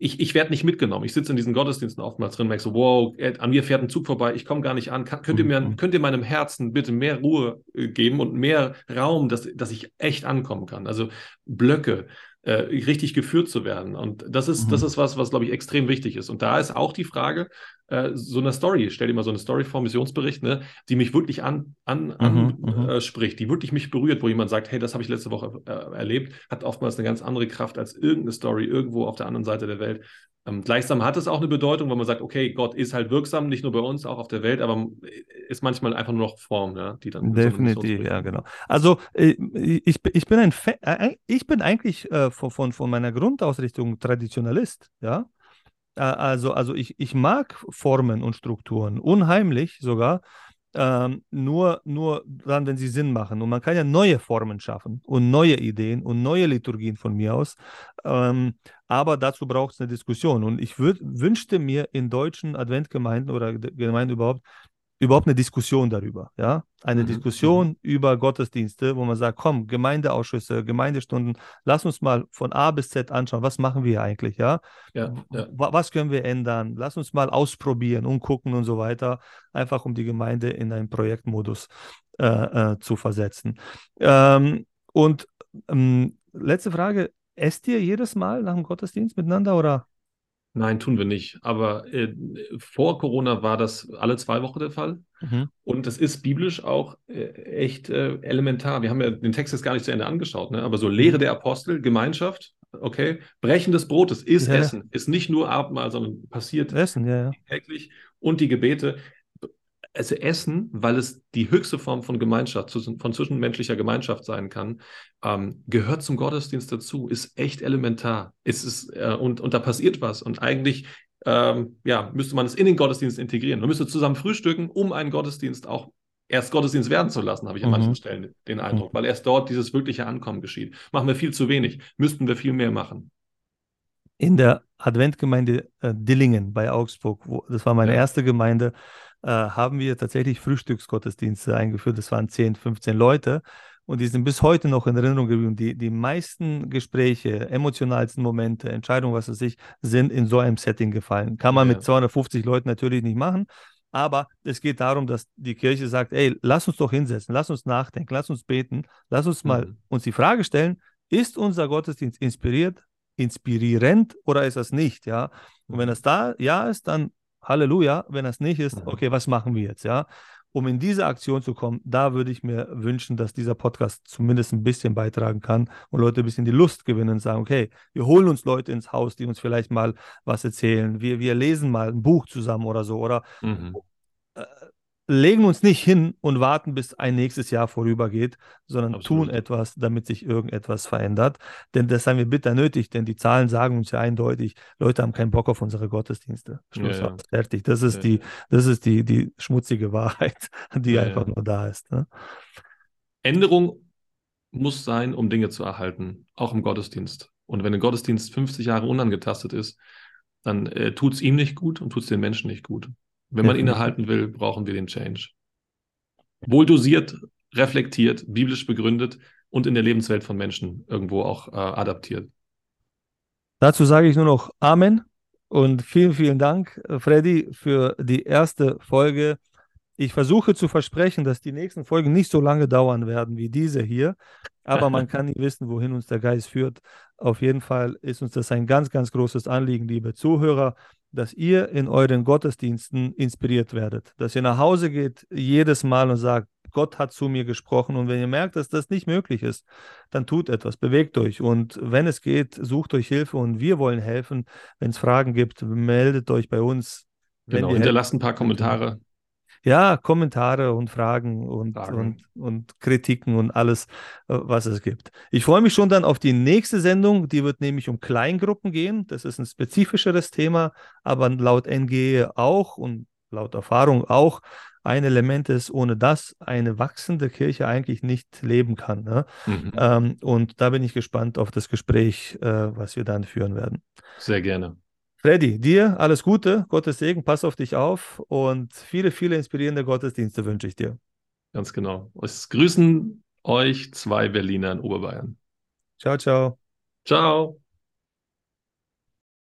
Speaker 2: ich, ich werde nicht mitgenommen. Ich sitze in diesen Gottesdiensten oftmals drin merke so, wow, an mir fährt ein Zug vorbei, ich komme gar nicht an. Kann, könnt, ihr mir,
Speaker 3: Mhm.
Speaker 2: könnt ihr meinem Herzen bitte mehr Ruhe äh, geben und mehr Raum, dass, dass ich echt ankommen kann? Also Blöcke, äh, richtig geführt zu werden. Und das ist, das
Speaker 3: Mhm.
Speaker 2: ist was, was, glaube ich, extrem wichtig ist. Und da ist auch die Frage, äh, so eine Story, stell dir mal so eine Story vor, Missionsbericht, ne, die mich wirklich an, an,
Speaker 3: Mhm, mhm.
Speaker 2: anspricht, die wirklich mich berührt, wo jemand sagt, hey, das habe ich letzte Woche äh, erlebt, hat oftmals eine ganz andere Kraft als irgendeine Story irgendwo auf der anderen Seite der Welt. Ähm, gleichsam hat es auch eine Bedeutung, weil man sagt, okay, Gott ist halt wirksam, nicht nur bei uns, auch auf der Welt, aber ist manchmal einfach nur noch Form, ja, die dann.
Speaker 3: Definitiv, ja, genau. Also äh, ich, ich bin ein Fa äh, ich bin eigentlich äh, von, von, meiner Grundausrichtung Traditionalist, ja. Äh, Also, also ich, ich mag Formen und Strukturen, unheimlich sogar, ähm, nur, nur dann, wenn sie Sinn machen. Und man kann ja neue Formen schaffen und neue Ideen und neue Liturgien von mir aus. Ähm, aber dazu braucht es eine Diskussion. Und ich würd, wünschte mir in deutschen Adventgemeinden oder Ge- Gemeinden überhaupt, überhaupt eine Diskussion darüber. Ja? Eine
Speaker 2: Mhm,
Speaker 3: Diskussion über Gottesdienste, wo man sagt, komm, Gemeindeausschüsse, Gemeindestunden, lass uns mal von A bis Z anschauen, was machen wir eigentlich, ja?
Speaker 2: Ja, ja.
Speaker 3: Wa- Was können wir ändern? Lass uns mal ausprobieren und gucken und so weiter, einfach um die Gemeinde in einen Projektmodus äh, äh, zu versetzen. Ähm, und ähm, letzte Frage, esst ihr jedes Mal nach dem Gottesdienst miteinander oder?
Speaker 2: Nein, tun wir nicht. Aber äh, vor Corona war das alle zwei Wochen der Fall.
Speaker 3: Mhm.
Speaker 2: Und das ist biblisch auch äh, echt äh, elementar. Wir haben ja den Text jetzt gar nicht zu Ende angeschaut, ne? aber so Lehre der Apostel, Gemeinschaft, okay, Brechen des Brotes ist
Speaker 3: Ja, ja.
Speaker 2: Essen, ist nicht nur Abendmahl, sondern passiert
Speaker 3: Essen, ja, ja.
Speaker 2: täglich und die Gebete. Also Essen, weil es die höchste Form von Gemeinschaft, von zwischenmenschlicher Gemeinschaft sein kann, ähm, gehört zum Gottesdienst dazu, ist echt elementar. Es ist, äh, und, und da passiert was. Und eigentlich ähm, ja, müsste man es in den Gottesdienst integrieren. Man müsste zusammen frühstücken, um einen Gottesdienst auch erst Gottesdienst werden zu lassen, habe ich an
Speaker 3: Mhm.
Speaker 2: manchen Stellen den Eindruck, weil erst dort dieses wirkliche Ankommen geschieht. Machen wir viel zu wenig, müssten wir viel mehr machen.
Speaker 3: in der Adventgemeinde äh, Dillingen bei Augsburg, wo, das war meine
Speaker 2: Ja.
Speaker 3: erste Gemeinde, äh, haben wir tatsächlich Frühstücksgottesdienste eingeführt. Das waren 10, 15 Leute und die sind bis heute noch in Erinnerung geblieben. Die, die meisten Gespräche, emotionalsten Momente, Entscheidungen, was weiß ich, sind in so einem Setting gefallen. Kann man
Speaker 2: Ja.
Speaker 3: mit 250 Leuten natürlich nicht machen. Aber es geht darum, dass die Kirche sagt, ey, lass uns doch hinsetzen, lass uns nachdenken, lass uns beten, lass uns mal
Speaker 2: Mhm.
Speaker 3: uns die Frage stellen, ist unser Gottesdienst inspiriert, inspirierend oder ist das nicht, ja? Und wenn
Speaker 2: Mhm.
Speaker 3: das da ja ist, dann Halleluja. Wenn das nicht ist,
Speaker 2: Mhm.
Speaker 3: okay, was machen wir jetzt, ja? Um in diese Aktion zu kommen, da würde ich mir wünschen, dass dieser Podcast zumindest ein bisschen beitragen kann und Leute ein bisschen die Lust gewinnen und sagen, okay, wir holen uns Leute ins Haus, die uns vielleicht mal was erzählen. Wir, wir lesen mal ein Buch zusammen oder so oder
Speaker 2: Mhm.
Speaker 3: Legen uns nicht hin und warten, bis ein nächstes Jahr vorübergeht, sondern
Speaker 2: Absolut.
Speaker 3: tun etwas, damit sich irgendetwas verändert. Denn das haben wir bitter nötig, denn die Zahlen sagen uns ja eindeutig, Leute haben keinen Bock auf unsere Gottesdienste. Schluss
Speaker 2: Ja, ja.
Speaker 3: fertig. Das ist
Speaker 2: Ja,
Speaker 3: die, das ist die, die schmutzige Wahrheit, die einfach nur da ist. Ne?
Speaker 2: Änderung muss sein, um Dinge zu erhalten, auch im Gottesdienst. Und wenn ein Gottesdienst 50 Jahre unangetastet ist, dann äh, tut es ihm nicht gut und tut es den Menschen nicht gut. Wenn man ihn erhalten will, brauchen wir den Change. Wohl dosiert, reflektiert, biblisch begründet und in der Lebenswelt von Menschen irgendwo auch äh, adaptiert.
Speaker 3: Dazu sage ich nur noch Amen und vielen, vielen Dank, Freddy, für die erste Folge. Ich versuche zu versprechen, dass die nächsten Folgen nicht so lange dauern werden wie diese hier, aber man kann nie wissen, wohin uns der Geist führt. Auf jeden Fall ist uns das ein ganz, ganz großes Anliegen, liebe Zuhörer, dass ihr in euren Gottesdiensten inspiriert werdet, dass ihr nach Hause geht jedes Mal und sagt, Gott hat zu mir gesprochen. Und wenn ihr merkt, dass das nicht möglich ist, dann tut etwas, bewegt euch. Und wenn es geht, sucht euch Hilfe und wir wollen helfen. Wenn es Fragen gibt, meldet euch bei uns.
Speaker 2: Genau, hinterlasst ein paar Kommentare.
Speaker 3: Ja, Kommentare und Fragen und, Fragen. und, und Kritiken und alles, äh, was es gibt. Ich freue mich schon dann auf die nächste Sendung. Die wird nämlich um Kleingruppen gehen. Das ist ein spezifischeres Thema, aber laut NGE auch und laut Erfahrung auch ein Element ist, ohne das eine wachsende Kirche eigentlich nicht leben kann. Ne? Mhm. Ähm, und da bin ich gespannt auf das Gespräch, äh, was wir dann führen werden.
Speaker 2: Sehr gerne.
Speaker 3: Freddy, dir alles Gute, Gottes Segen, pass auf dich auf und viele, viele inspirierende Gottesdienste wünsche ich dir.
Speaker 2: Ganz genau. Es grüßen euch zwei Berliner in Oberbayern.
Speaker 3: Ciao, ciao.
Speaker 2: Ciao.